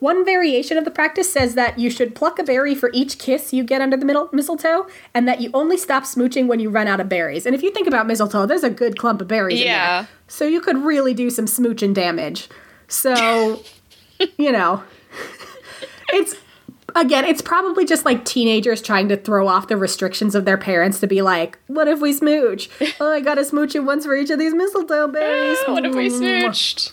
One variation of the practice says that you should pluck a berry for each kiss you get under the middle mistletoe, and that you only stop smooching when you run out of berries. And if you think about mistletoe, there's a good clump of berries in Yeah. So you could really do some smooching damage. So, [laughs] you know, it's again, it's probably just like teenagers trying to throw off the restrictions of their parents to be like, what if we smooch? [laughs] Oh, I gotta smooch it once for each of these mistletoe berries. [laughs] what if we smooched?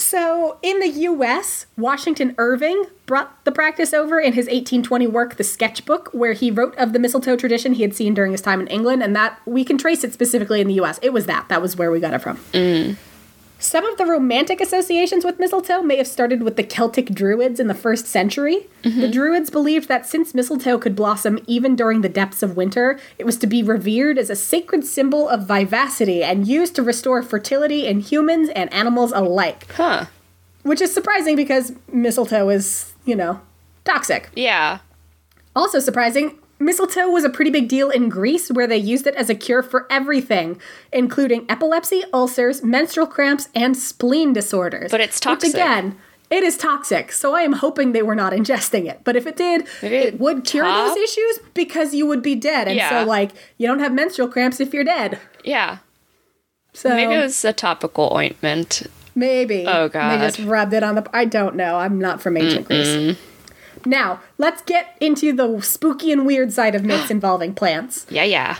So, in the US, Washington Irving brought the practice over in his 1820 work, The Sketchbook, where he wrote of the mistletoe tradition he had seen during his time in England, and that we can trace it specifically in the US. It was that. That was where we got it from. Mm. Some of the romantic associations with mistletoe may have started with the Celtic Druids in the first century. The mm-hmm. Druids believed that since mistletoe could blossom even during the depths of winter, it was to be revered as a sacred symbol of vivacity and used to restore fertility in humans and animals alike. Huh. Which is surprising because mistletoe is, you know, toxic. Yeah. Also surprising, mistletoe was a pretty big deal in Greece where they used it as a cure for everything, including epilepsy, ulcers, menstrual cramps, and spleen disorders. But it's Which toxic. again, it is toxic, so I am hoping they were not ingesting it. But if it did, Maybe it would cure top- those issues because you would be dead. And Yeah. so, like, you don't have menstrual cramps if you're dead. Yeah. So Maybe it was a topical ointment. Maybe. Oh, god. They just rubbed it on the. I don't know. I'm not from ancient Greece. Now, let's get into the spooky and weird side of myths [gasps] involving plants. Yeah, yeah.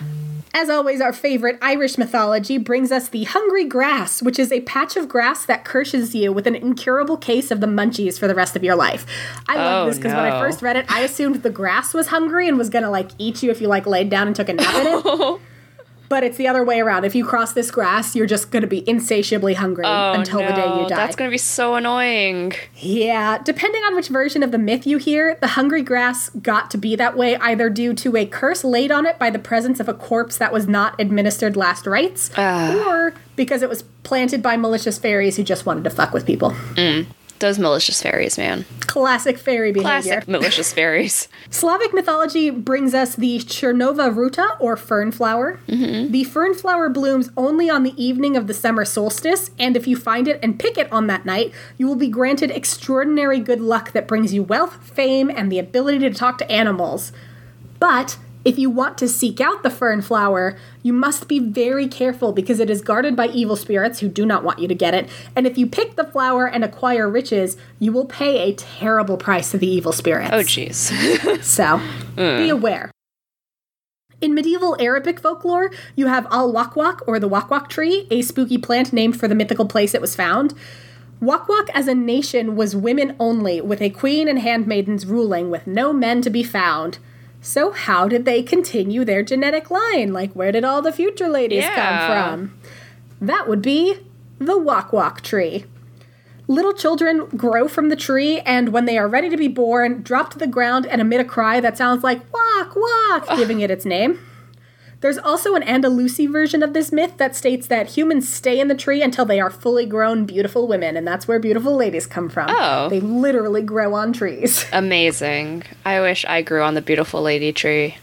As always, our favorite Irish mythology brings us the hungry grass, which is a patch of grass that curses you with an incurable case of the munchies for the rest of your life. I love Oh, this because when I first read it, I assumed the grass was hungry and was gonna like eat you if you like laid down and took a nap in it. [laughs] But it's the other way around. If you cross this grass, you're just gonna be insatiably hungry Oh, until the day you die. That's gonna be so annoying. Yeah, depending on which version of the myth you hear, the hungry grass got to be that way either due to a curse laid on it by the presence of a corpse that was not administered last rites, Ah. or because it was planted by malicious fairies who just wanted to fuck with people. Those malicious fairies, man. Classic fairy behavior. Classic malicious fairies. Slavic mythology brings us the Chervona ruta, or fern flower. Mm-hmm. The fern flower blooms only on the evening of the summer solstice, and if you find it and pick it on that night, you will be granted extraordinary good luck that brings you wealth, fame, and the ability to talk to animals. But If you want to seek out the fern flower, you must be very careful because it is guarded by evil spirits who do not want you to get it. And if you pick the flower and acquire riches, you will pay a terrible price to the evil spirits. Oh, jeez. [laughs] So be hmm. aware. In medieval Arabic folklore, you have Al Wakwak or the Wakwak tree, a spooky plant named for the mythical place it was found. Wakwak as a nation was women only, with a queen and handmaidens ruling, with no men to be found. So, how did they continue their genetic line? Like, where did all the future ladies Yeah. come from? That would be the Wakwak tree. Little children grow from the tree, and when they are ready to be born, drop to the ground and emit a cry that sounds like wak wak, giving it its name. There's also an Andalusi version of this myth that states that humans stay in the tree until they are fully grown, beautiful women, and that's where beautiful ladies come from. Oh. They literally grow on trees. [laughs] Amazing. I wish I grew on the beautiful lady tree.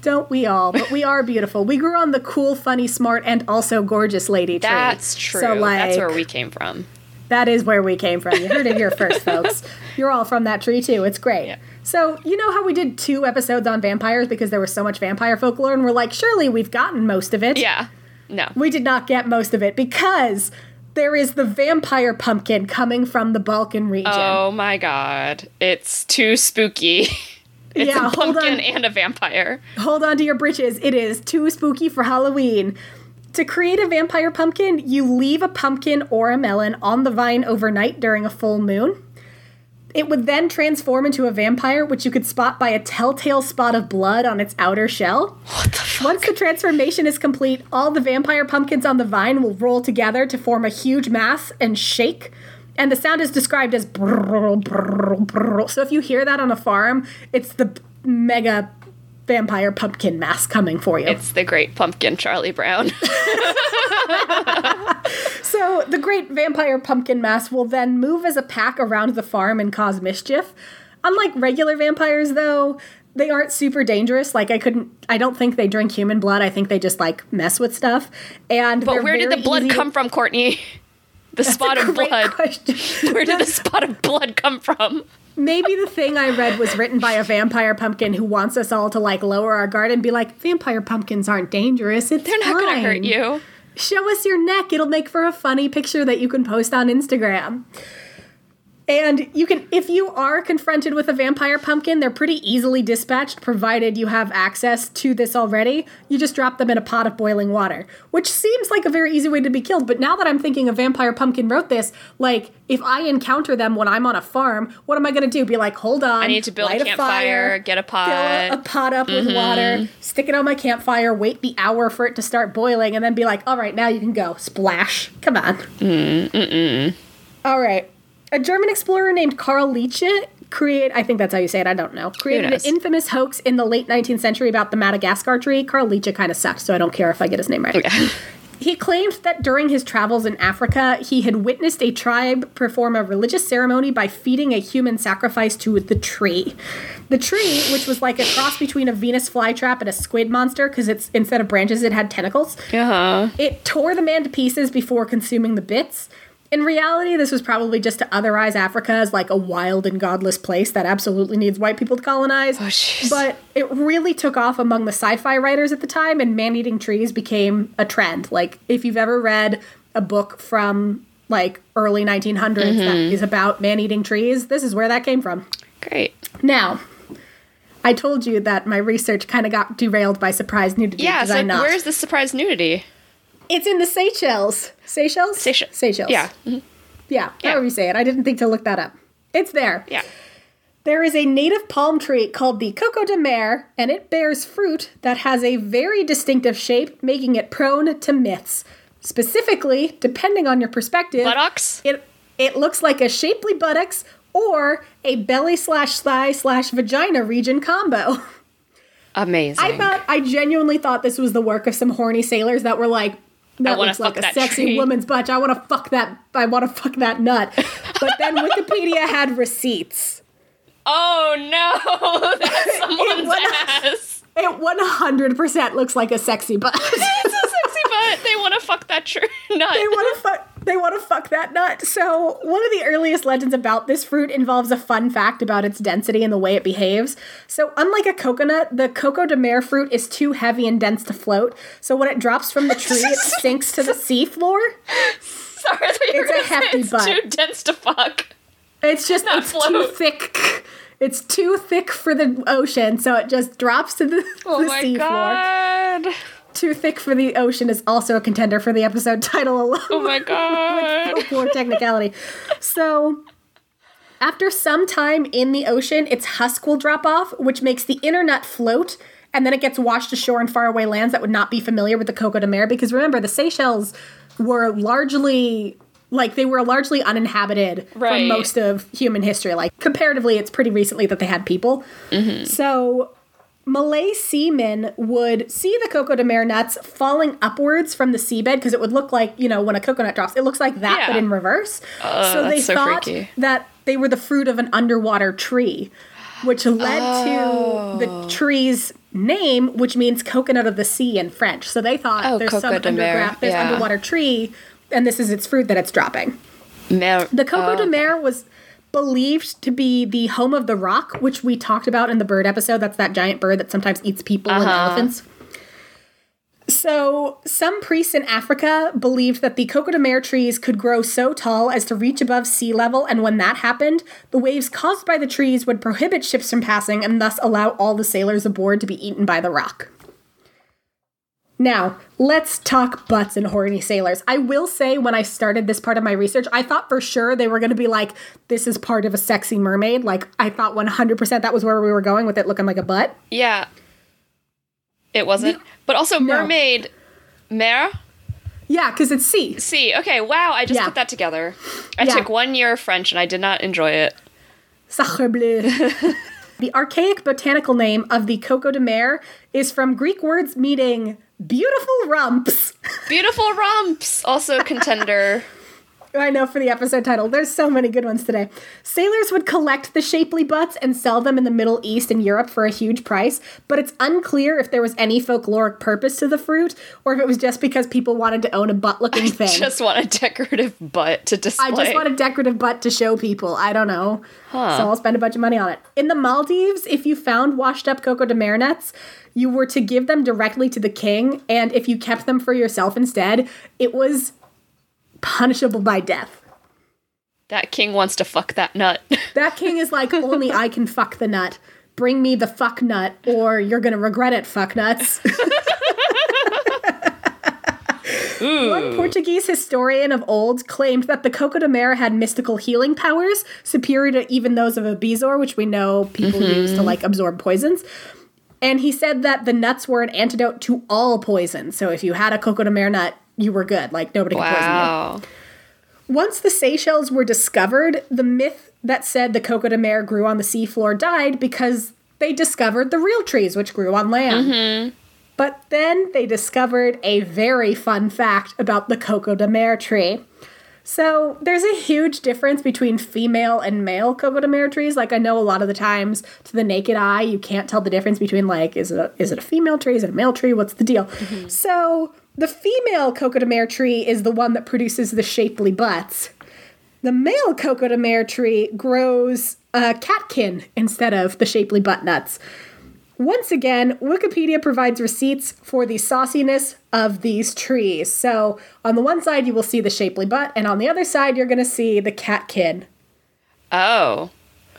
Don't we all? But we are beautiful. We grew on the cool, funny, smart, and also gorgeous lady tree. That's true. So, like, That's where we came from. That is where we came from. You heard it here first, folks. [laughs] You're all from that tree too. It's great. Yeah. So, you know how we did two episodes on vampires because there was so much vampire folklore, and we're like, surely we've gotten most of it. Yeah. No. We did not get most of it because there is the vampire pumpkin coming from the Balkan region. Oh my god. It's too spooky. [laughs] It's Yeah, a hold pumpkin on. and a vampire. Hold on to your britches. It is too spooky for Halloween. To create a vampire pumpkin, you leave a pumpkin or a melon on the vine overnight during a full moon. It would then transform into a vampire, which you could spot by a telltale spot of blood on its outer shell. What the fuck? Once the transformation is complete, all the vampire pumpkins on the vine will roll together to form a huge mass and shake. And the sound is described as brrrr, brrrr, brrrr. So if you hear that on a farm, it's the mega vampire pumpkin mask coming for you. It's the great pumpkin Charlie Brown. [laughs] [laughs] So the great vampire pumpkin mask will then move as a pack around the farm and cause mischief. Unlike regular vampires, though, they aren't super dangerous. Like I couldn't, I don't think they drink human blood. I think they just like mess with stuff. And But where did the blood come from, Courtney? [laughs] The spot of blood. Question. Where did the spot of blood come from? Maybe the thing I read was written by a vampire pumpkin who wants us all to like lower our guard and be like, vampire pumpkins aren't dangerous. It's They're not going to hurt you. Show us your neck. It'll make for a funny picture that you can post on Instagram. And you can, if you are confronted with a vampire pumpkin, they're pretty easily dispatched, provided you have access to this already. You just drop them in a pot of boiling water, which seems like a very easy way to be killed. But now that I'm thinking a vampire pumpkin wrote this, like, if I encounter them when I'm on a farm, what am I going to do? Be like, hold on. I need to build a campfire, get a pot. a, a pot up with water, stick it on my campfire, wait the hour for it to start boiling, and then be like, all right, now you can go. Splash. Come on. Mm, All right. A German explorer named Karl Liebsche create I think that's how you say it, I don't know. Created an infamous hoax in the late 19th century about the Madagascar tree. Karl Liebsche kind of sucks, so I don't care if I get his name right. [laughs] He claimed that during his travels in Africa, he had witnessed a tribe perform a religious ceremony by feeding a human sacrifice to the tree. The tree, which was like a cross between a Venus flytrap and a squid monster, because it's instead of branches, it had tentacles. Uh-huh. It tore the man to pieces before consuming the bits. In reality, this was probably just to otherize Africa as like a wild and godless place that absolutely needs white people to colonize. Oh, but it really took off among the sci-fi writers at the time, and man-eating trees became a trend. Like if you've ever read a book from like early 1900s that Mm-hmm. is about man-eating trees, this is where that came from. Great. Now, I told you that my research kind of got derailed by surprise nudity. Yeah, so where's the surprise nudity? It's in the Seychelles. Seychelles? Seychelles. Seychelles. Yeah. mhm. Yeah, Yeah. however you say it. I didn't think to look that up. It's there. Yeah. There is a native palm tree called the Coco de Mer, and it bears fruit that has a very distinctive shape, making it prone to myths. Specifically, depending on your perspective, Buttocks? it it looks like a shapely buttocks or a belly slash thigh slash vagina region combo. [laughs] Amazing. I thought I genuinely thought this was the work of some horny sailors that were like, that wanna looks like a sexy tree." woman's butt. I want to fuck that. I want to fuck that nut. But then Wikipedia had receipts. oh no! [laughs] That's someone's went- ass. [laughs] It one hundred percent looks like a sexy butt. It's a sexy butt. They want to fuck that tree nut. they want to fuck. They want to fuck that nut. So, one of the earliest legends about this fruit involves a fun fact about its density and the way it behaves. So, unlike a coconut, the Coco de Mer fruit is too heavy and dense to float. So, when it drops from the tree, it [laughs] sinks to the seafloor. Sorry, I you were It's a hefty it's butt. too dense to fuck. It's just Not it's too thick. It's too thick for the ocean, so it just drops to the, Oh the my seafloor. god. Too thick for the ocean is also a contender for the episode title alone. Oh my [laughs] god. [laughs] Poor technicality. So, after some time in the ocean, its husk will drop off, which makes the inner nut float, and then it gets washed ashore in faraway lands that would not be familiar with the Coco de Mer. Because remember, the Seychelles were largely like they were largely uninhabited Right. for most of human history. Like comparatively, it's pretty recently that they had people. Mm-hmm. So Malay seamen would see the Coco de Mer nuts falling upwards from the seabed because it would look like, you know, when a coconut drops, it looks like that, but in reverse. Uh, so they so thought freaky. that they were the fruit of an underwater tree, which led Oh. to the tree's name, which means coconut of the sea in French. So they thought Oh, there's some Coco de Mer, underground, there's yeah. underwater tree, and this is its fruit that it's dropping. Mer- The Coco oh, de Mer was believed to be the home of the roc, which we talked about in the bird episode. That's that giant bird that sometimes eats people and Uh-huh. elephants. So, some priests in Africa believed that the Coco de Mer trees could grow so tall as to reach above sea level, and when that happened, the waves caused by the trees would prohibit ships from passing and thus allow all the sailors aboard to be eaten by the roc. Now, let's talk butts and horny sailors. I will say, when I started this part of my research, I thought for sure they were going to be like, this is part of a sexy mermaid. Like, I thought 100% that was where we were going with it looking like a butt. Yeah. It wasn't. But also No. mermaid mer? Yeah, because it's sea. See, okay, wow, I just Yeah. put that together. I Yeah. took one year of French and I did not enjoy it. Sacre bleu. [laughs] the archaic botanical name of the Coco de Mer is from Greek words meaning beautiful rumps. Beautiful rumps, also contender. [laughs] I know for the episode title. There's so many good ones today. Sailors would collect the shapely butts and sell them in the Middle East and Europe for a huge price, but it's unclear if there was any folkloric purpose to the fruit or if it was just because people wanted to own a butt looking thing. just want a decorative butt to display. I just want a decorative butt to show people. I don't know. So I'll spend a bunch of money on it. In the Maldives, if you found washed up Coco de Mer nuts, you were to give them directly to the king, and if you kept them for yourself instead, it was punishable by death. That king wants to fuck that nut. [laughs] That king is like, only I can fuck the nut. Bring me the fuck nut, or you're gonna regret it, fuck nuts. [laughs] One Portuguese historian of old claimed that the Coco de Mer had mystical healing powers, superior to even those of a bezoar, which we know people mm-hmm. use to like absorb poisons. And he said that the nuts were an antidote to all poison. So if you had a Coco de Mer nut, you were good. Like nobody could poison you. wow. Once the Seychelles were discovered, the myth that said the Coco de Mer grew on the seafloor died because they discovered the real trees which grew on land. Mm-hmm. But then they discovered a very fun fact about the Coco de Mer tree. So there's a huge difference between female and male Coco de Mer trees. Like I know a lot of the times to the naked eye you can't tell the difference between like is it a, is it a female tree, is it a male tree, what's the deal? Mm-hmm. So the female Coco de Mer tree is the one that produces the shapely butts. The male Coco de Mer tree grows uh, catkin instead of the shapely butt nuts. Once again, Wikipedia provides receipts for the sauciness of these trees. So, on the one side, you will see the shapely butt, and on the other side, you're going to see the catkin. Oh.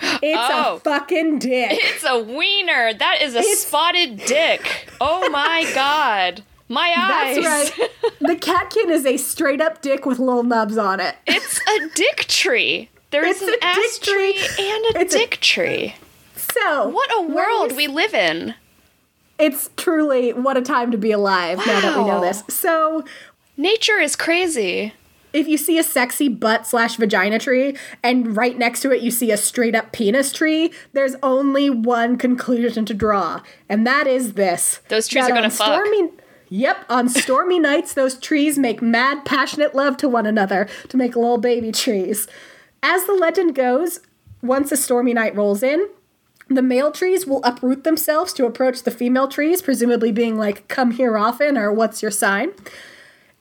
It's Oh. a fucking dick. It's a wiener. That is a It's- spotted dick. Oh my god. My eyes. That's right. [laughs] The catkin is a straight up dick with little nubs on it. It's a dick tree. There's an a ass tree tree. and a It's a- dick tree. So, What a world we live in. It's truly what a time to be alive now that we know this. So, Nature is crazy. if you see a sexy butt slash vagina tree and right next to it you see a straight up penis tree, there's only one conclusion to draw, and that is this: Those trees that are gonna on fuck. Stormy, yep, on stormy nights, those trees make mad, passionate love to one another to make little baby trees. As the legend goes, once a stormy night rolls in, the male trees will uproot themselves to approach the female trees, presumably being like, come here often, or what's your sign?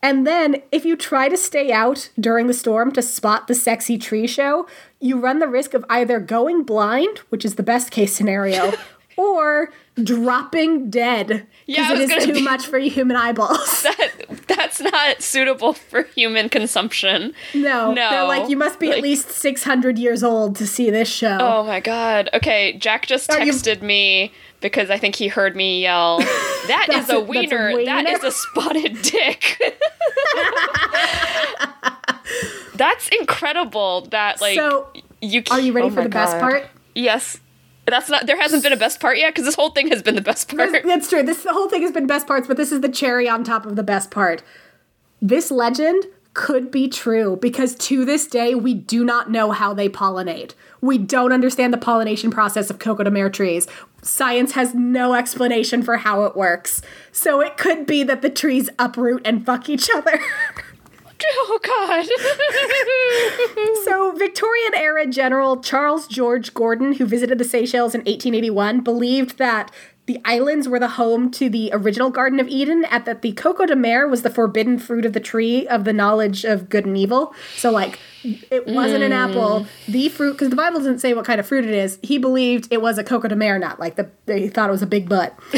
And then, if you try to stay out during the storm to spot the sexy tree show, you run the risk of either going blind, which is the best case scenario, [laughs] or dropping dead Yeah, because was it is too be- much for human eyeballs. [laughs] That that's not suitable for human consumption. no, No, they're like you must be like- at least six hundred years old to see this show. Oh my god. Okay, Jack just Are you- texted me because I think he heard me yell, [laughs] "That is a that's a wiener. That wiener." is a spotted [laughs] dick." That's incredible. That like so, you. are you ready oh for the best part? Yes. That's not. There hasn't been a best part yet because this whole thing has been the best part. This- That's true. This the whole thing has been best parts, but this is the cherry on top of the best part. This legend could be true because to this day we do not know how they pollinate. We don't understand the pollination process of Coco de Mer trees. Science has no explanation for how it works. So it could be that the trees uproot and fuck each other. [laughs] [laughs] Oh God. [laughs] So, Victorian era General Charles George Gordon, who visited the Seychelles in 1881, believed that the islands were the home to the original Garden of Eden, and that the Coco de Mer was the forbidden fruit of the tree of the knowledge of good and evil. So, like, it wasn't an apple, mm. the fruit, because the Bible doesn't say what kind of fruit it is. He believed it was a Coco de Mer nut, like, the, they thought it was a big butt. [laughs]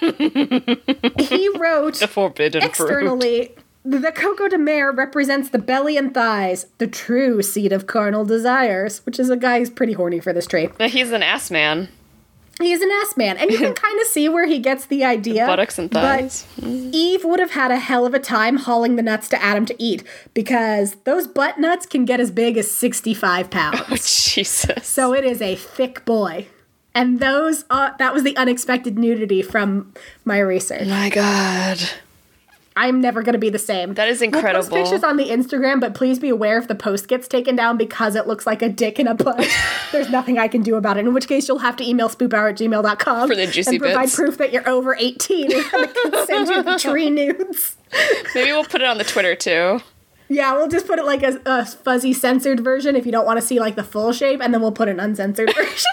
he wrote the Forbidden fruit. The Coco de Mer represents the belly and thighs, the true seat of carnal desires, which is a guy who's pretty horny for this trait. No, He's an ass man. He's an ass man, and you can [laughs] kind of see where he gets the idea. Buttocks and thighs. But Eve would have had a hell of a time hauling the nuts to Adam to eat because those butt nuts can get as big as 65 pounds. Oh, Jesus. so it is a thick boy. And those, uh, that was the unexpected nudity from my research. my God. I'm never going to be the same. That is We'll incredible. post pictures on the Instagram, but please be aware if the post gets taken down because it looks like a dick in a butt. [laughs] There's nothing I can do about it. In which case, you'll have to email spoophour at gmail.com For the juicy and provide bits. proof that you're over 18 and send you the [laughs] tree nudes. Maybe we'll put it on the Twitter too. Yeah, we'll just put it like a, a fuzzy censored version if you don't want to see like the full shape, and then we'll put an uncensored [laughs] version.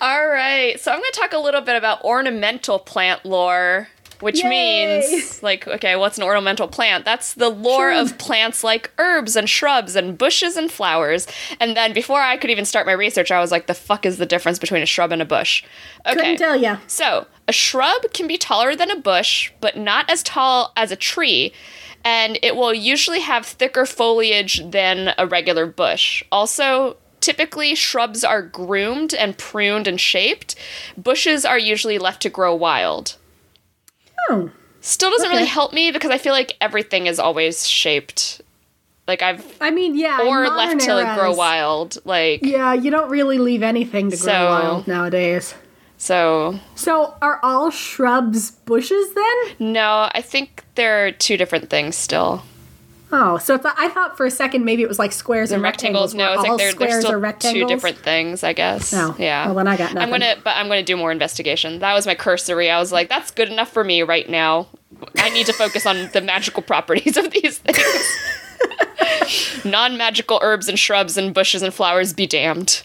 All right. So I'm going to talk a little bit about ornamental plant lore, which Yay. means, like, okay, what's an ornamental plant? That's the lore Sure. of plants like herbs and shrubs and bushes and flowers. And then before I could even start my research, I was like, the fuck is the difference between a shrub and a bush? Okay. Couldn't tell ya. So, a shrub can be taller than a bush, but not as tall as a tree, and it will usually have thicker foliage than a regular bush. Also, typically shrubs are groomed and pruned and shaped. Bushes are usually left to grow wild. Oh, Still doesn't really help me because I feel like everything is always shaped. Like I've I mean, yeah. or left to like, grow wild. Like Yeah, you don't really leave anything to grow wild nowadays. so So, are all shrubs bushes then? no, I think they're two different things still. Oh, so if I, I thought for a second maybe it was like squares and rectangles. rectangles. No, it's like they're, they're squares still rectangles. two different things, I guess. No, yeah. well, then I got I'm gonna, but I'm gonna do more investigation. That was my cursory. I was like, that's good enough for me right now. I need to focus on the magical properties of these things. [laughs] Non-magical herbs and shrubs and bushes and flowers be damned.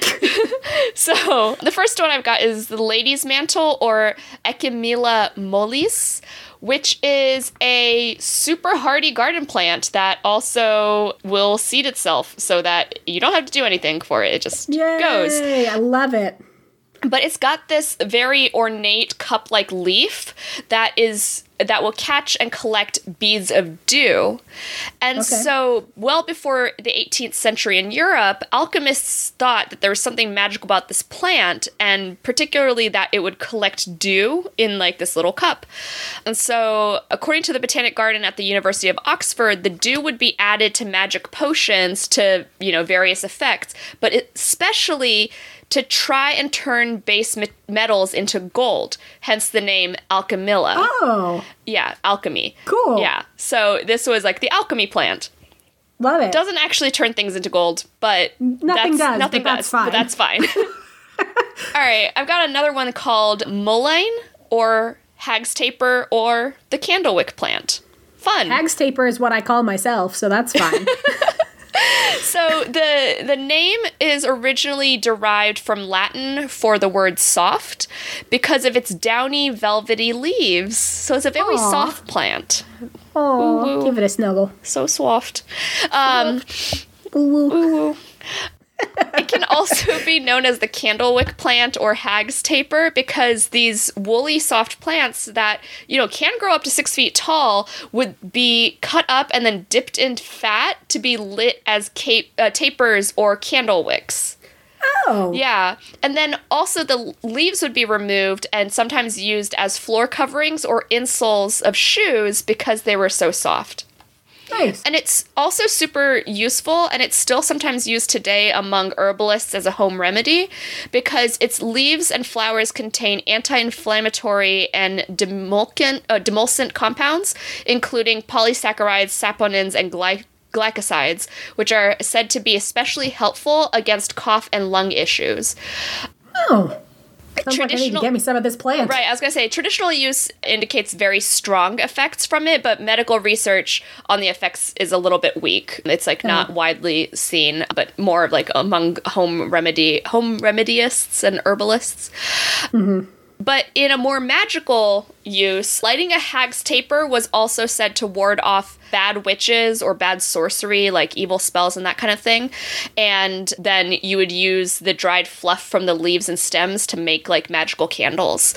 [laughs] so the first one I've got is the lady's mantle or Alchemilla mollis, which is a super hardy garden plant that also will seed itself so that you don't have to do anything for it. It just Yay! goes I love it. but it's got this very ornate cup-like leaf that is that will catch and collect beads of dew. And Okay. so, well before the 18th century in Europe, alchemists thought that there was something magical about this plant, and particularly that it would collect dew in like this little cup. And so, according to the Botanic Garden at the University of Oxford, the dew would be added to magic potions to, you know, various effects, but especially to try and turn base me- metals into gold, hence the name alchemilla. Oh, Yeah, alchemy. Cool. Yeah. So this was like the alchemy plant. love it. Doesn't actually turn things into gold, but Nothing that's, does, Nothing but that's does. But that's fine. [laughs] All right, I've got another one called mullein or hag's taper or the candlewick plant. Fun. Hag's taper is what I call myself, so that's fine. [laughs] So the the name is originally derived from Latin for the word soft because of its downy, velvety leaves. So it's a very Aw. soft plant. Oh, give it a snuggle. So soft. Um, Ooh, ooh. It can also be known as the candlewick plant or hag's taper because these woolly soft plants that you know can grow up to six feet tall would be cut up and then dipped in fat to be lit as cape, uh, tapers or candle wicks Oh, yeah. And then also the leaves would be removed and sometimes used as floor coverings or insoles of shoes because they were so soft nice. and it's also super useful, and it's still sometimes used today among herbalists as a home remedy because its leaves and flowers contain anti inflammatory and demulcent, uh, demulcent compounds, including polysaccharides, saponins, and gly- glycosides, which are said to be especially helpful against cough and lung issues. Oh, sounds like I need to Traditional- get me some of this plant. Right, I was gonna say traditional use indicates very strong effects from it, but medical research on the effects is a little bit weak. It's like not hmm. widely seen, but more like among home remedy home remedyists and herbalists. Mm-hmm. But in a more magical use, lighting a hag's taper was also said to ward off bad witches or bad sorcery, like evil spells and that kind of thing. And then you would use the dried fluff from the leaves and stems to make like magical candles.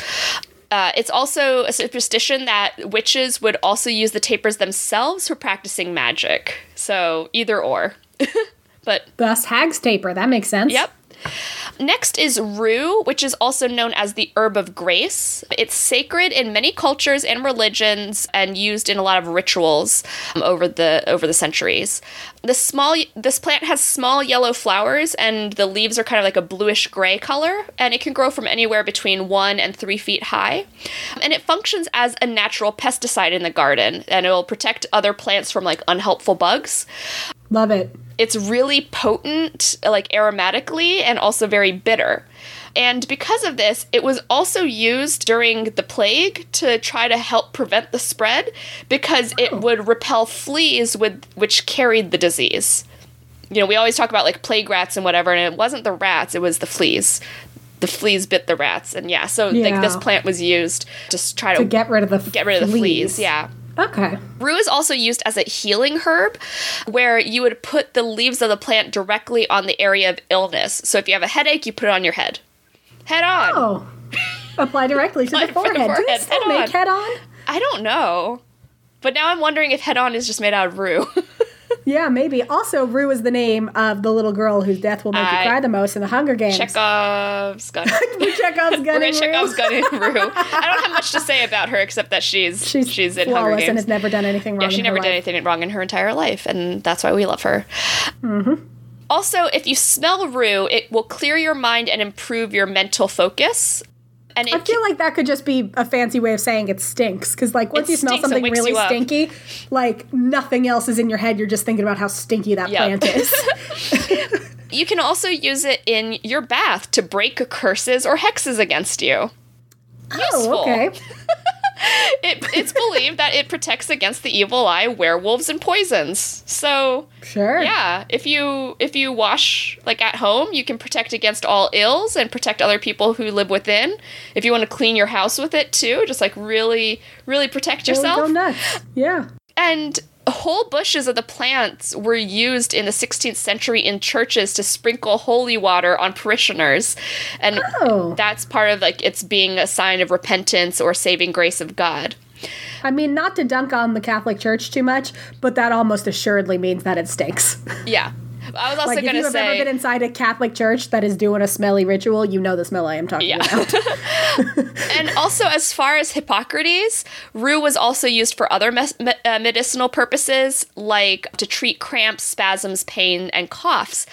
Uh, it's also a superstition that witches would also use the tapers themselves for practicing magic. So either or. [laughs] but Thus, hag's taper. That makes sense. Yep. Next is rue, which is also known as the herb of grace. It's sacred in many cultures and religions and used in a lot of rituals um, over the over the centuries. The small this plant has small yellow flowers and the leaves are kind of like a bluish gray color and it can grow from anywhere between 1 and 3 feet high. And it functions as a natural pesticide in the garden and it will protect other plants from like unhelpful bugs Love it. It's really potent, like aromatically, and also very bitter. And because of this, it was also used during the plague to try to help prevent the spread because it would repel fleas with which carried the disease. You know, we always talk about like plague rats and whatever, and it wasn't the rats, it was the fleas. The fleas bit the rats, and yeah, so like this plant was used to try to, To get rid of the get rid of the fleas. Yeah. Okay. Rue is also used as a healing herb, where you would put the leaves of the plant directly on the area of illness. So if you have a headache, you put it on your head. Head on. Oh. Apply directly to the for the forehead. Do they still Head make on. head on? I don't know. But now I'm wondering if head on is just made out of rue. [laughs] Yeah, maybe. Also, Rue is the name of the little girl whose death will make I- you cry the most in the Hunger Games. Chekhov's gun. [laughs] Chekhov's gun We're Chekhov's gun in [laughs] Rue. I don't have much to say about her except that she's She's, she's in Hunger Games. and has never done anything wrong. Yeah, she never did life. anything wrong in her entire life, and that's why we love her. Mm-hmm. Also, if you smell rue, it will clear your mind and improve your mental focus. And I feel like that could just be a fancy way of saying it stinks. Because, like, once you smell something really stinky, like, nothing else is in your head. You're just thinking about how stinky that Yep. plant is. [laughs] you can also use it in your bath to break curses or hexes against you. Oh, Useful. oh, okay. [laughs] It, it's believed that it protects against the evil eye, werewolves, and poisons. So Sure. yeah, if you if you wash like at home, you can protect against all ills and protect other people who live within. If you want to clean your house with it too, just like really really protect Really yourself. go nuts. Yeah. And whole bushes of the plants were used in the 16th century in churches to sprinkle holy water on parishioners. And Oh. that's part of like it's being a sign of repentance or saving grace of God. I mean, not to dunk on the Catholic Church too much, but that almost assuredly means that it stinks. [laughs] Yeah. I was also like, if you've ever been inside a Catholic church that is doing a smelly ritual, you know the smell I am talking Yeah. about. [laughs] [laughs] and also as far as Hippocrates, rue was also used for other mes- uh, medicinal purposes like to treat cramps, spasms, pain, and coughs.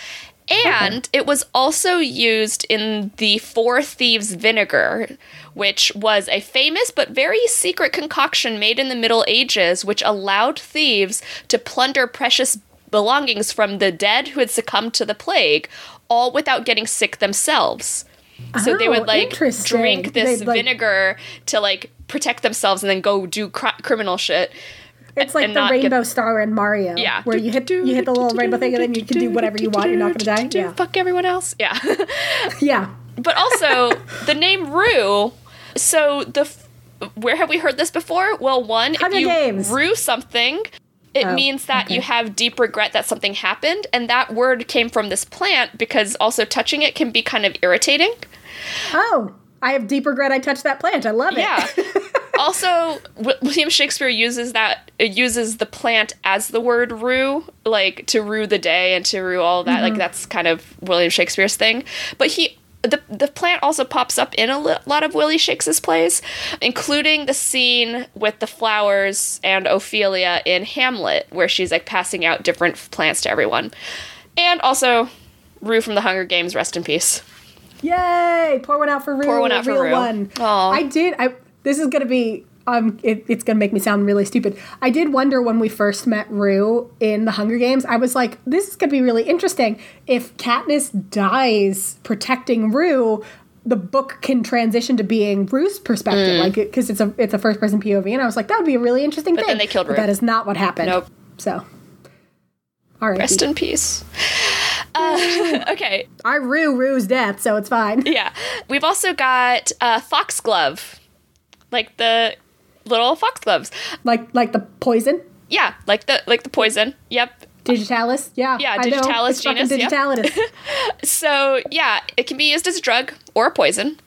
And it was also used in the Four Thieves vinegar, which was a famous but very secret concoction made in the Middle Ages, which allowed thieves to plunder precious belongings from the dead who had succumbed to the plague, all without getting sick themselves. So they Oh, would like drink this They'd, like- vinegar to like protect themselves and then go do cr- criminal shit. It's like the not get- rainbow star in Mario. Yeah. Where you hit you hit the little rainbow thing and then you can do whatever you want. You're not gonna die. Yeah. Fuck everyone else. Yeah. [laughs] Yeah. but also the name Rue. So the f- where have we heard this before? Well, one, Hunger if you Games. rue something, it Oh, means that you have deep regret that something happened, and that word came from this plant because also touching it can be kind of irritating. Oh, I have deep regret I touched that plant. I love it. Yeah. [laughs] also, W- William Shakespeare uses that uh, uses the plant as the word rue, like to rue the day and to rue all that. Like that's kind of William Shakespeare's thing. But he the the plant also pops up in a li- lot of Willie Shakespeare's plays, including the scene with the flowers and Ophelia in Hamlet, where she's like passing out different plants to everyone, and also Rue from the Hunger Games. Rest in peace. Yay! Pour one out for real. Pour one out for Rue. one. Aw. I did. I. This is gonna be. Um, it, it's gonna make me sound really stupid. I did wonder when we first met Rue in the Hunger Games. I was like, this is gonna be really interesting. If Katniss dies protecting Rue, the book can transition to being Rue's perspective, like because it's a it's a first person POV. And I was like, that would be a really interesting thing. then they killed But Rue. that is not what happened. Nope. So. All right. Rest in peace. Uh, [laughs] okay, I rue Rue's death, so it's fine. Yeah. We've also got uh, foxglove, like the little foxgloves. Like like the poison. Yeah, like the like the poison. Yep. Digitalis, yeah. Yeah. Digitalis It's genus, yep. [laughs] So yeah, it can be used as a drug or a poison.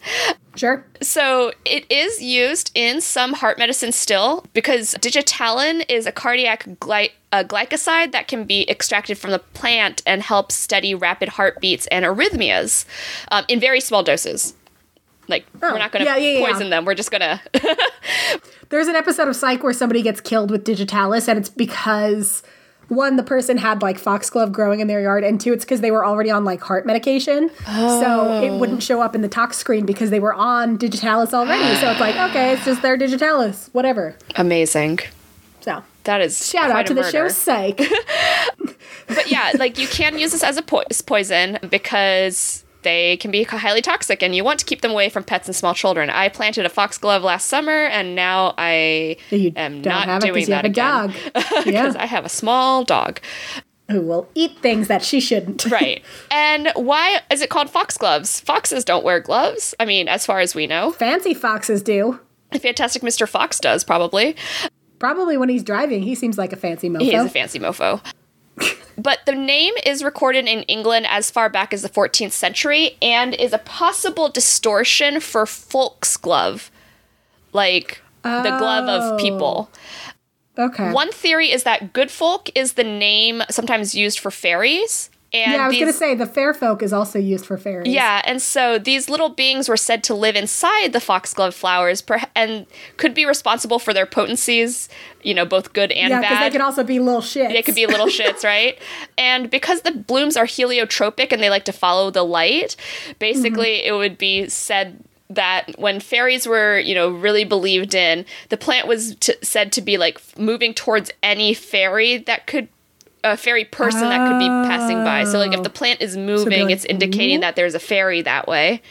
sure. So it is used in some heart medicine still because digitalin is a cardiac gly- a glycoside that can be extracted from the plant and helps steady rapid heartbeats and arrhythmias um, in very small doses. Like Oh, we're not going to yeah, yeah, yeah. poison them. We're just going [laughs] to There's an episode of Psych where somebody gets killed with Digitalis, and it's because one, the person had like foxglove growing in their yard, and two, it's because they were already on like heart medication. So it oh. wouldn't show up in the tox screen because they were on Digitalis already. so it's like, okay, it's just their Digitalis, whatever. amazing. So That is shout out to the show. Psych. [laughs] But yeah, like you can use this as a po- poison because they can be highly toxic and you want to keep them away from pets and small children. I planted a foxglove last summer and now I you am not doing you that have a again. Because [laughs] yeah. I have a small dog. Who will eat things that she shouldn't. [laughs] Right. and why is it called foxgloves? Foxes don't wear gloves. I mean, as far as we know. Fancy foxes do. Fantastic Mr. Fox does, probably. Probably when he's driving, he seems like a fancy mofo. He is a fancy mofo. But the name is recorded in England as far back as the 14th century and is a possible distortion for folksglove, like the glove of Oh. people. okay. One theory is that good folk is the name sometimes used for fairies. And yeah, I was these, gonna say the fair folk is also used for fairies. yeah, and so these little beings were said to live inside the foxglove flowers and could be responsible for their potencies, you know, both good and bad. yeah, because bad. they could also be little shits. They could be little shits, [laughs] right? And because the blooms are heliotropic and they like to follow the light, basically mm-hmm. it would be said that when fairies were, you know, really believed in, the plant was t- said to be like moving towards any fairy that could a fairy person that could be passing by. So like if the oh. plant is moving, like, it's indicating hmm? that there's a fairy that way.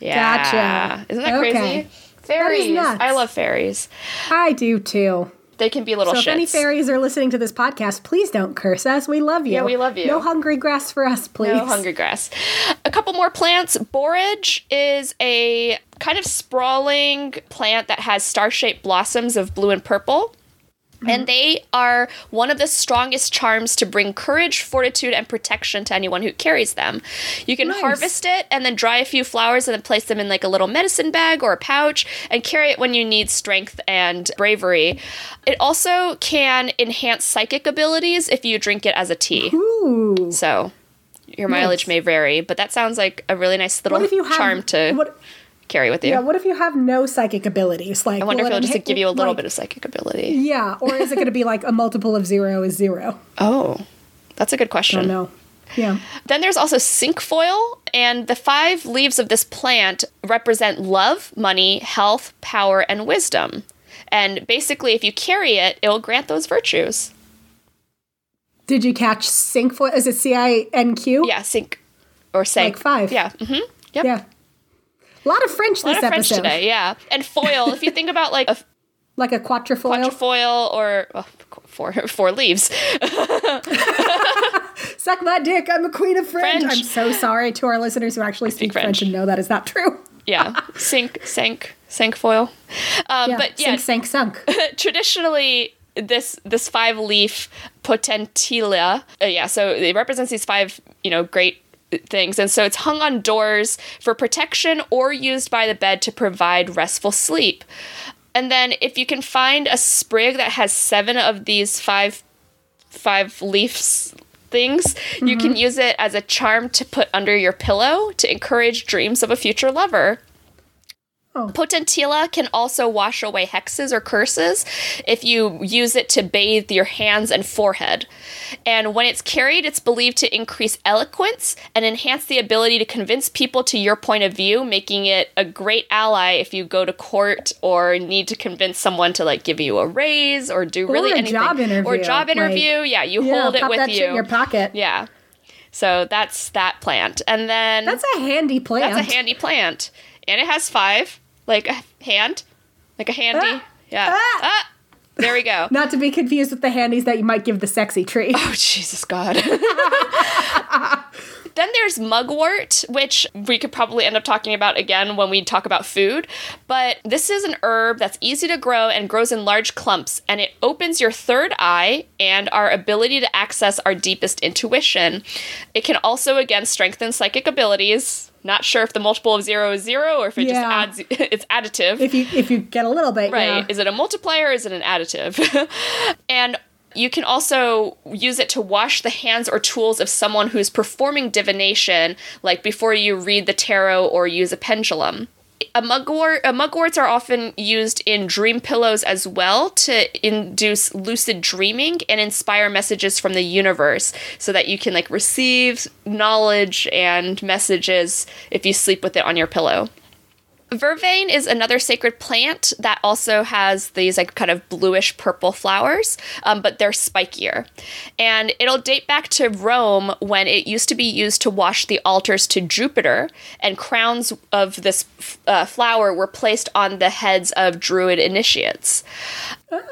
Yeah. Gotcha. Isn't that Okay. crazy? Fairies. I love fairies. I do too. They can be little So shits. if any fairies are listening to this podcast, please don't curse us. We love you. Yeah, we love you. No hungry grass for us, please. No hungry grass. A couple more plants. Borage is a kind of sprawling plant that has star shaped blossoms of blue and purple. Mm-hmm. And they are one of the strongest charms to bring courage, fortitude, and protection to anyone who carries them. You can Nice. harvest it and then dry a few flowers and then place them in like a little medicine bag or a pouch and carry it when you need strength and bravery. It also can enhance psychic abilities if you drink it as a tea. Ooh. So your mileage Nice. may vary, but that sounds like a really nice little you have charm to What, carry with you. yeah, what if you have no psychic abilities? Like I wonder if it'll just enha- give you a little like- bit of psychic ability. Yeah, or is it going to be like a multiple of zero is zero? [laughs] Oh, that's a good I question. don't know. Yeah. Then there's also cinquefoil, and the five leaves of this plant represent love, money, health, power, and wisdom. And basically, if you carry it, it will grant those virtues. Did you catch cinquefoil? Is it C I N Q? Yeah, cinq or cinq. Like five. Yeah. Mm-hmm. Yep. Yeah. A lot of French A lot this of French today, yeah. And foil, if you think about like a, [laughs] Like a quatrefoil. quatrefoil or oh, four four leaves. [laughs] Suck my dick. I'm a queen of French. French. I'm so sorry to our listeners who actually speak, French. French. and know that is not true. yeah, [laughs] sink, sank, sank foil. Um, Yeah, but yeah, sink, sank, sunk. traditionally this this five leaf potentilla uh, yeah so it represents these five you know great things. And so it's hung on doors for protection or used by the bed to provide restful sleep. And then if you can find a sprig that has seven of these five five leaves things you can mm-hmm. use it as a charm to put under your pillow to encourage dreams of a future lover Oh. Potentilla can also wash away hexes or curses if you use it to bathe your hands and forehead. And when it's carried, it's believed to increase eloquence and enhance the ability to convince people to your point of view, making it a great ally if you go to court or need to convince someone to like give you a raise or do really a anything job or interview, job like- interview. yeah, you Yeah, hold it with that you. in your pocket. yeah. So that's that plant. And then That's a handy plant. that's a handy plant. And it has five, like a hand, like a handy. Ah. Yeah. Ah. Ah. There we go. [laughs] Not to be confused with the handies that you might give the sexy tree. Oh, Jesus God. [laughs] then there's mugwort, which we could probably end up talking about again when we talk about food. But this is an herb that's easy to grow and grows in large clumps, and it opens your third eye and our ability to access our deepest intuition. It can also, again, strengthen psychic abilities. Not sure if the multiple of zero is zero or if it Yeah. just adds, [laughs] it's additive. If you if you get a little bit, Right. yeah. Is it a multiplier or is it an additive? [laughs] and you can also use it to wash the hands or tools of someone who's performing divination, like before you read the tarot or use a pendulum. A mugwort, uh, mugworts are often used in dream pillows as well to induce lucid dreaming and inspire messages from the universe so that you can like receive knowledge and messages if you sleep with it on your pillow. Vervain is another sacred plant that also has these like kind of bluish purple flowers, um, but they're spikier. And it'll date back to Rome when it used to be used to wash the altars to Jupiter, and crowns of this uh, flower were placed on the heads of druid initiates.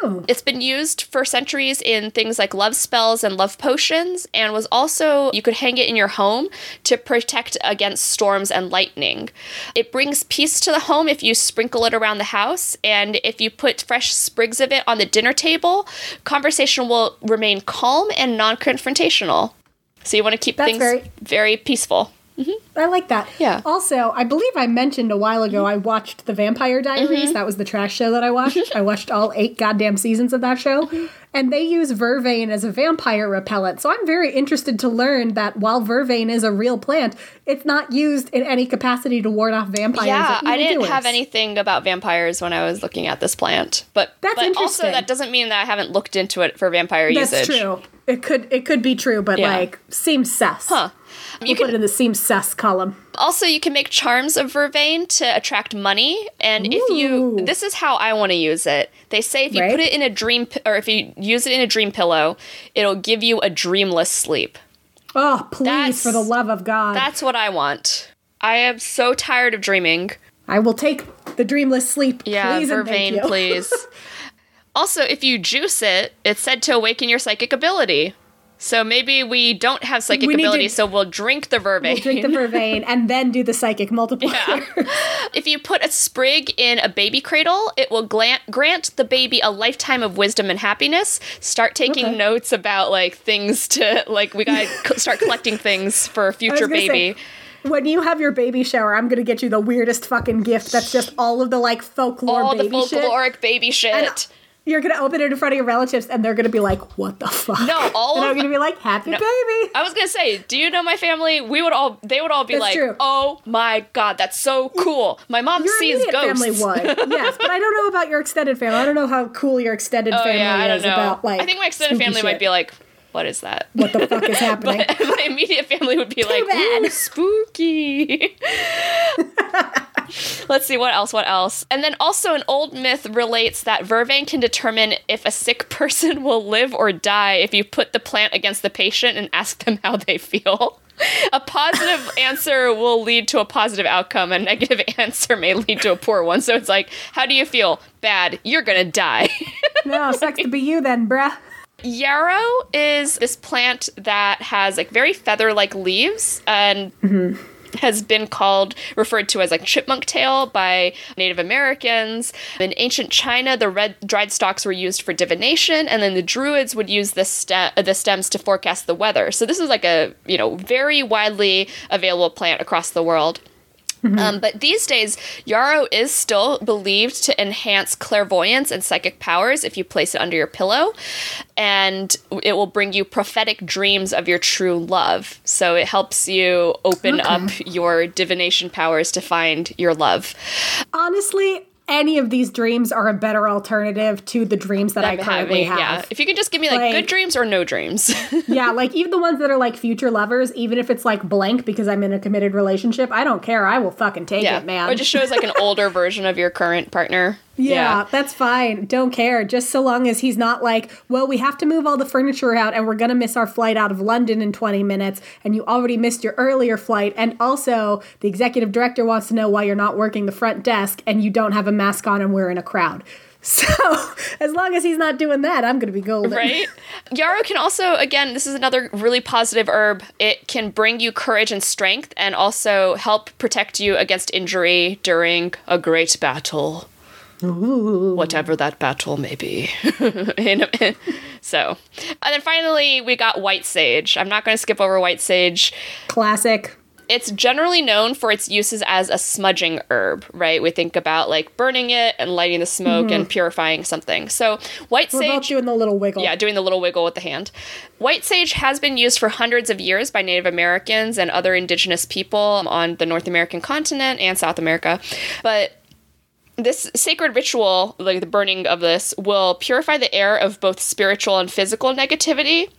Oh. It's been used for centuries in things like love spells and love potions, and was also, you could hang it in your home to protect against storms and lightning. It brings peace to the home if you sprinkle it around the house, and if you put fresh sprigs of it on the dinner table, conversation will remain calm and non confrontational. So you want to keep That's things very- very peaceful. Mm-hmm. I like that. Yeah. Also, I believe I mentioned a while ago I watched The Vampire Diaries. Mm-hmm. That was the trash show that I watched. Mm-hmm. I watched all eight goddamn seasons of that show. And they use vervain as a vampire repellent. So I'm very interested to learn that while vervain is a real plant, it's not used in any capacity to ward off vampires. Yeah, I didn't evildoers. have anything about vampires when I was looking at this plant, but That's but also that doesn't mean that I haven't looked into it for vampire That's usage. true. It could it could be true, but Yeah. like seems sus. Huh. You put can it in the seems sus column. also you can make charms of vervain to attract money, and if you this is how I want to use it. They say if you Right. put it in a dream or if you use it in a dream pillow, it'll give you a dreamless sleep. Oh, please, That's- for the love of God. That's what I want. I am so tired of dreaming. I will take the dreamless sleep. Yeah, please vervain, [laughs] please. also, if you juice it, it's said to awaken your psychic ability. So maybe we don't have psychic We need to- ability, so we'll drink the vervain. Drink the vervain and then do the psychic multiplier. if you put a sprig in a baby cradle, it will glant- grant the baby a lifetime of wisdom and happiness. Start taking Okay. notes about like things to like we gotta co- start collecting things for a [laughs] future gonna say, baby. when you have your baby shower, I'm gonna get you the weirdest fucking gift that's just all of the like folklore All the baby shit. folkloric baby shit. You're gonna open it in front of your relatives and they're gonna be like, "What the fuck?" No, [laughs] all and of- I'm gonna be like, "Happy baby." I was gonna say, do you know my family? We would all, they would all be That's like, true. "Oh my god, that's so cool!" My mom Your sees ghosts. family would, [laughs] yes, but I don't know about your extended family. I don't know how cool your extended Oh family yeah, I don't is know. about like. I think my extended family might be like, "What is that?" "What the fuck is [laughs] happening?" my immediate family would be like, bad. Ooh, spooky. [laughs] Let's see what else. What else? And then also, an old myth relates that vervain can determine if a sick [laughs] person will live or die if you put the plant against the patient and ask them how they feel. [laughs] a positive answer will lead to a positive outcome. A negative answer may lead to a poor one. So it's like, how do you feel? Bad. You're gonna die. no, sucks to be you then, bruh. Yarrow is this plant that has like very feather-like leaves and mm-hmm. Has been called referred to as like chipmunk tail by Native Americans. In ancient China, the red dried stalks were used for divination, and then the Druids would use the stem the stems to forecast the weather. So this is like a you know very widely available plant across the world. Um, but these days, yarrow is still believed to enhance clairvoyance and psychic powers if you place it under your pillow, and it will bring you prophetic dreams of your true love. So it helps you open up your divination powers to find your love. Honestly, any of these dreams are a better alternative to the dreams that I I'm currently having- have. Yeah, if you could just give me like, Like- good dreams or no dreams. [laughs] yeah, like even the ones that are like future lovers, even if it's like blank because I'm in a committed relationship, I don't care. I will fucking take yeah, it, man. or it just shows like an [laughs] older version of your current partner. Yeah, that's fine. Don't care. Just so long as he's not like, well, we have to move all the furniture out and we're going to miss our flight out of London in 20 minutes and you already missed your earlier flight. And also, the executive director wants to know why you're not working the front desk and you don't have a mask on and we're in a crowd. [laughs] So, as long as he's not doing that, I'm going to be golden. right? Yarrow can also, again, this is another really positive herb. It can bring you courage and strength and also help protect you against injury during a great battle. Whatever that battle may be. [laughs] So, and then finally, we got white sage. I'm not going to skip over white sage. Classic. It's generally known for its uses as a smudging herb, right? We think about like burning it and lighting the smoke and mm-hmm. purifying something. So, white We're sage. doing the little wiggle. Yeah, doing the little wiggle with the hand. White sage has been used for hundreds of years by Native Americans and other indigenous people on the North American continent and South America. But this sacred ritual, like the burning of this, will purify the air of both spiritual and physical negativity.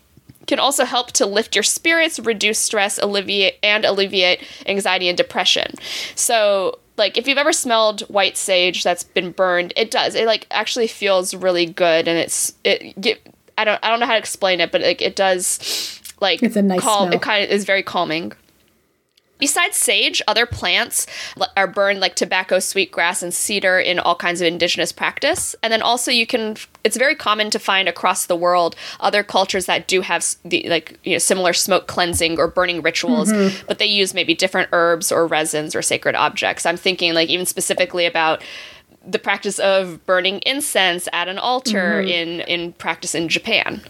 Can also help to lift your spirits, reduce stress, alleviate and alleviate anxiety and depression. So, like if you've ever smelled white sage that's been burned, it does. It like actually feels really good, and it's it. I don't I don't know how to explain it, but like it does, like It's a nice calm. smell. It kind of is very calming. Besides sage, other plants are burned like tobacco, sweetgrass, and cedar in all kinds of indigenous practice. And then also you can it's very common to find across the world other cultures that do have the like you know similar smoke cleansing or burning rituals, mm-hmm. but they use maybe different herbs or resins or sacred objects. I'm thinking like even specifically about the practice of burning incense at an altar mm-hmm. in in practice in Japan.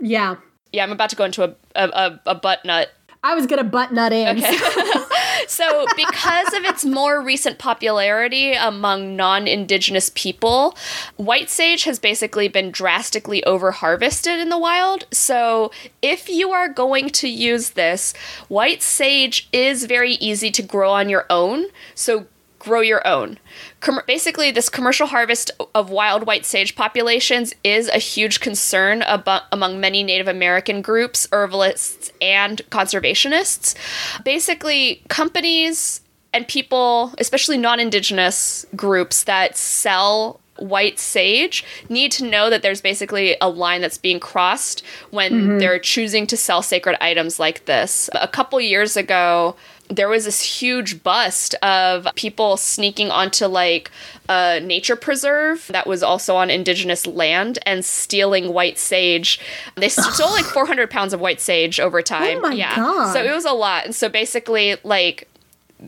Yeah. Yeah, I'm about to go into a a, a, a butt nut I was going to butt nut in. Okay. [laughs] So, because of its more recent popularity among non indigenous people, white sage has basically been drastically over harvested in the wild. So, if you are going to use this, white sage is very easy to grow on your own. So, grow your own. Com- basically, this commercial harvest of wild white sage populations is a huge concern abo- among many Native American groups, herbalists, and conservationists. Basically, companies and people, especially non indigenous groups that sell white sage, need to know that there's basically a line that's being crossed when mm-hmm. they're choosing to sell sacred items like this. A couple years ago, there was this huge bust of people sneaking onto like a nature preserve that was also on indigenous land and stealing white sage. They [laughs] stole like 400 pounds of white sage over oh time. Oh my yeah. God. So it was a lot. And so basically, like,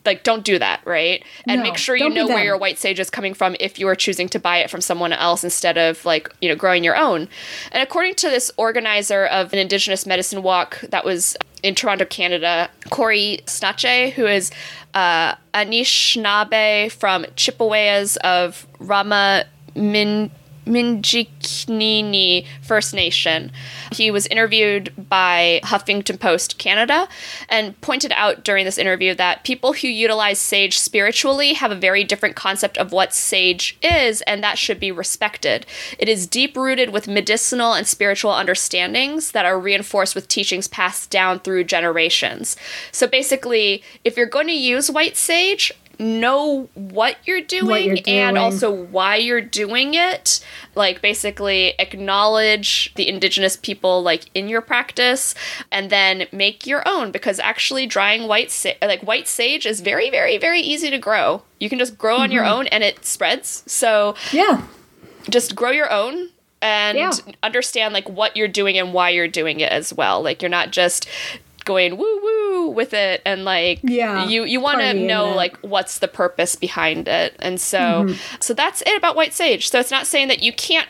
like don't do that, right? And No, make sure you know where your white sage is coming from if you are choosing to buy it from someone else instead of like, you know, growing your own. And according to this organizer of an indigenous medicine walk that was in Toronto, Canada, Corey Snache, who is uh, Anishinaabe from Chippewas of Rama Min Minjiknini First Nation. He was interviewed by Huffington Post Canada and pointed out during this interview that people who utilize sage spiritually have a very different concept of what sage is, and that should be respected. It is deep rooted with medicinal and spiritual understandings that are reinforced with teachings passed down through generations. So basically, if you're going to use white sage, know what you're doing, What you're and also why you're doing it. Like basically acknowledge the indigenous people like in your practice, and then make your own. Because actually, drying white sa- like white sage is very, very, very easy to grow. You can just grow on your Mm-hmm. own, and it spreads. So Yeah. just grow your own and Yeah. understand like what you're doing and why you're doing it as well. Like you're not just going woo woo with it and like Yeah, you you want to know like what's the purpose behind it. And so Mm-hmm. so that's it about white sage. So it's not saying that you can't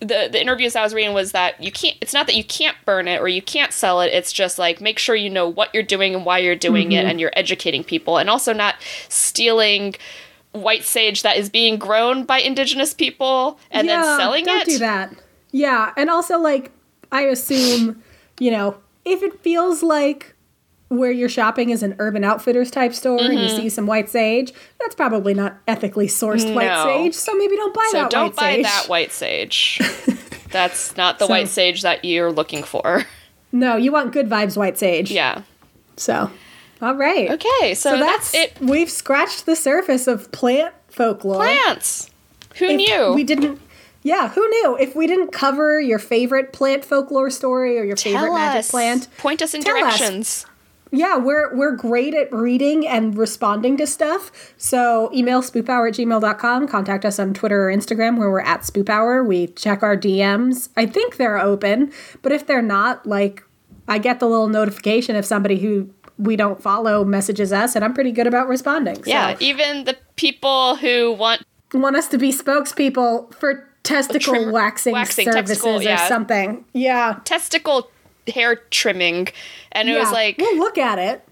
the the interviews I was reading was that you can't it's not that you can't burn it or you can't sell it. It's just like make sure you know what you're doing and why you're doing Mm-hmm. it and you're educating people and also not stealing white sage that is being grown by indigenous people and then selling it don't do that. Yeah, and also like I assume, you know, if it feels like where you're shopping is an Urban Outfitters type store and you Mm-hmm. see some white sage, that's probably not ethically sourced white sage. So maybe don't buy that. So that don't white buy sage. that white sage. [laughs] That's not the So- white sage that you're looking for. No, you want good vibes white sage. Yeah. So, all right. Okay, so, So that's, that's, it. We've scratched the surface of plant folklore. Plants. Who If knew? We didn't. Yeah, who knew? If we didn't cover your favorite plant folklore story or your favorite Tell magic plant, Point us in Tell us. directions. yeah, we're we're great at reading and responding to stuff. So email spoophour at gmail.com. Contact us on Twitter or Instagram where we're at spoophour. We check our DMs. I think they're open, but if they're not, like I get the little notification if somebody who we don't follow messages us, and I'm pretty good about responding. So Yeah, even the people who want want us to be spokespeople for testicle Trim- waxing, waxing, services testicle, or something. Yeah. testicle hair trimming, and it was like, we'll look at it.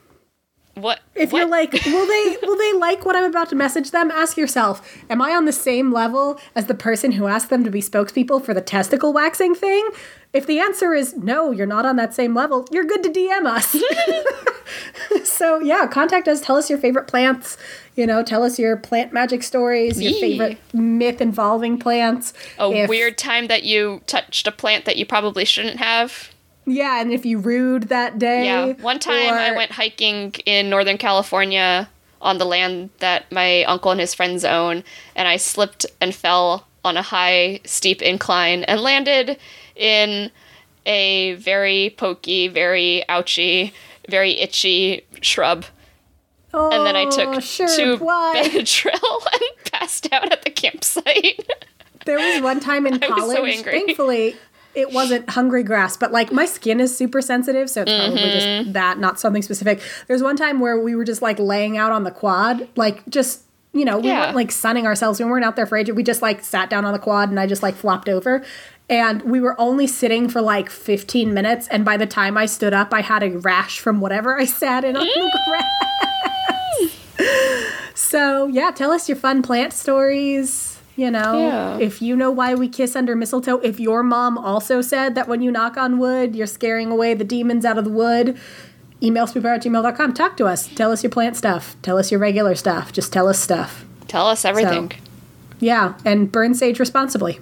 What? If what? you're like, will they [laughs] will they like what I'm about to message them? Ask yourself, am I on the same level as the person who asked them to be spokespeople for the testicle waxing thing? If the answer is no, you're not on that same level, you're good to DM us. [laughs] [laughs] so yeah, contact us, tell us your favorite plants, you know, tell us your plant magic stories, your Yee. favorite myth involving plants. a If- weird time that you touched a plant that you probably shouldn't have. Yeah, and if you rude that day. Yeah. One time I went hiking in Northern California on the land that my uncle and his friends own, and I slipped and fell on a high, steep incline and landed in a very pokey, very ouchy, very itchy shrub. Oh, And then I oh, took sure, two? [laughs] Benadryl [laughs] and passed out at the campsite. There was one time in college. [laughs] I was so angry. Thankfully, it wasn't hungry grass, but like my skin is super sensitive, so it's probably Mm-hmm. just that, not something specific. There's one time where we were just like laying out on the quad, like just you know, we Yeah. weren't like sunning ourselves. We weren't out there for ages. We just like sat down on the quad and I just like flopped over. And we were only sitting for like 15 minutes. And by the time I stood up, I had a rash from whatever I sat in on the grass. [laughs] so, yeah, tell us your fun plant stories. You know, Yeah. if you know why we kiss under mistletoe, if your mom also said that when you knock on wood, you're scaring away the demons out of the wood, email spoophour at gmail.com. Talk to us. Tell us your plant stuff. Tell us your regular stuff. Just tell us stuff. Tell us everything. Yeah, and burn sage responsibly.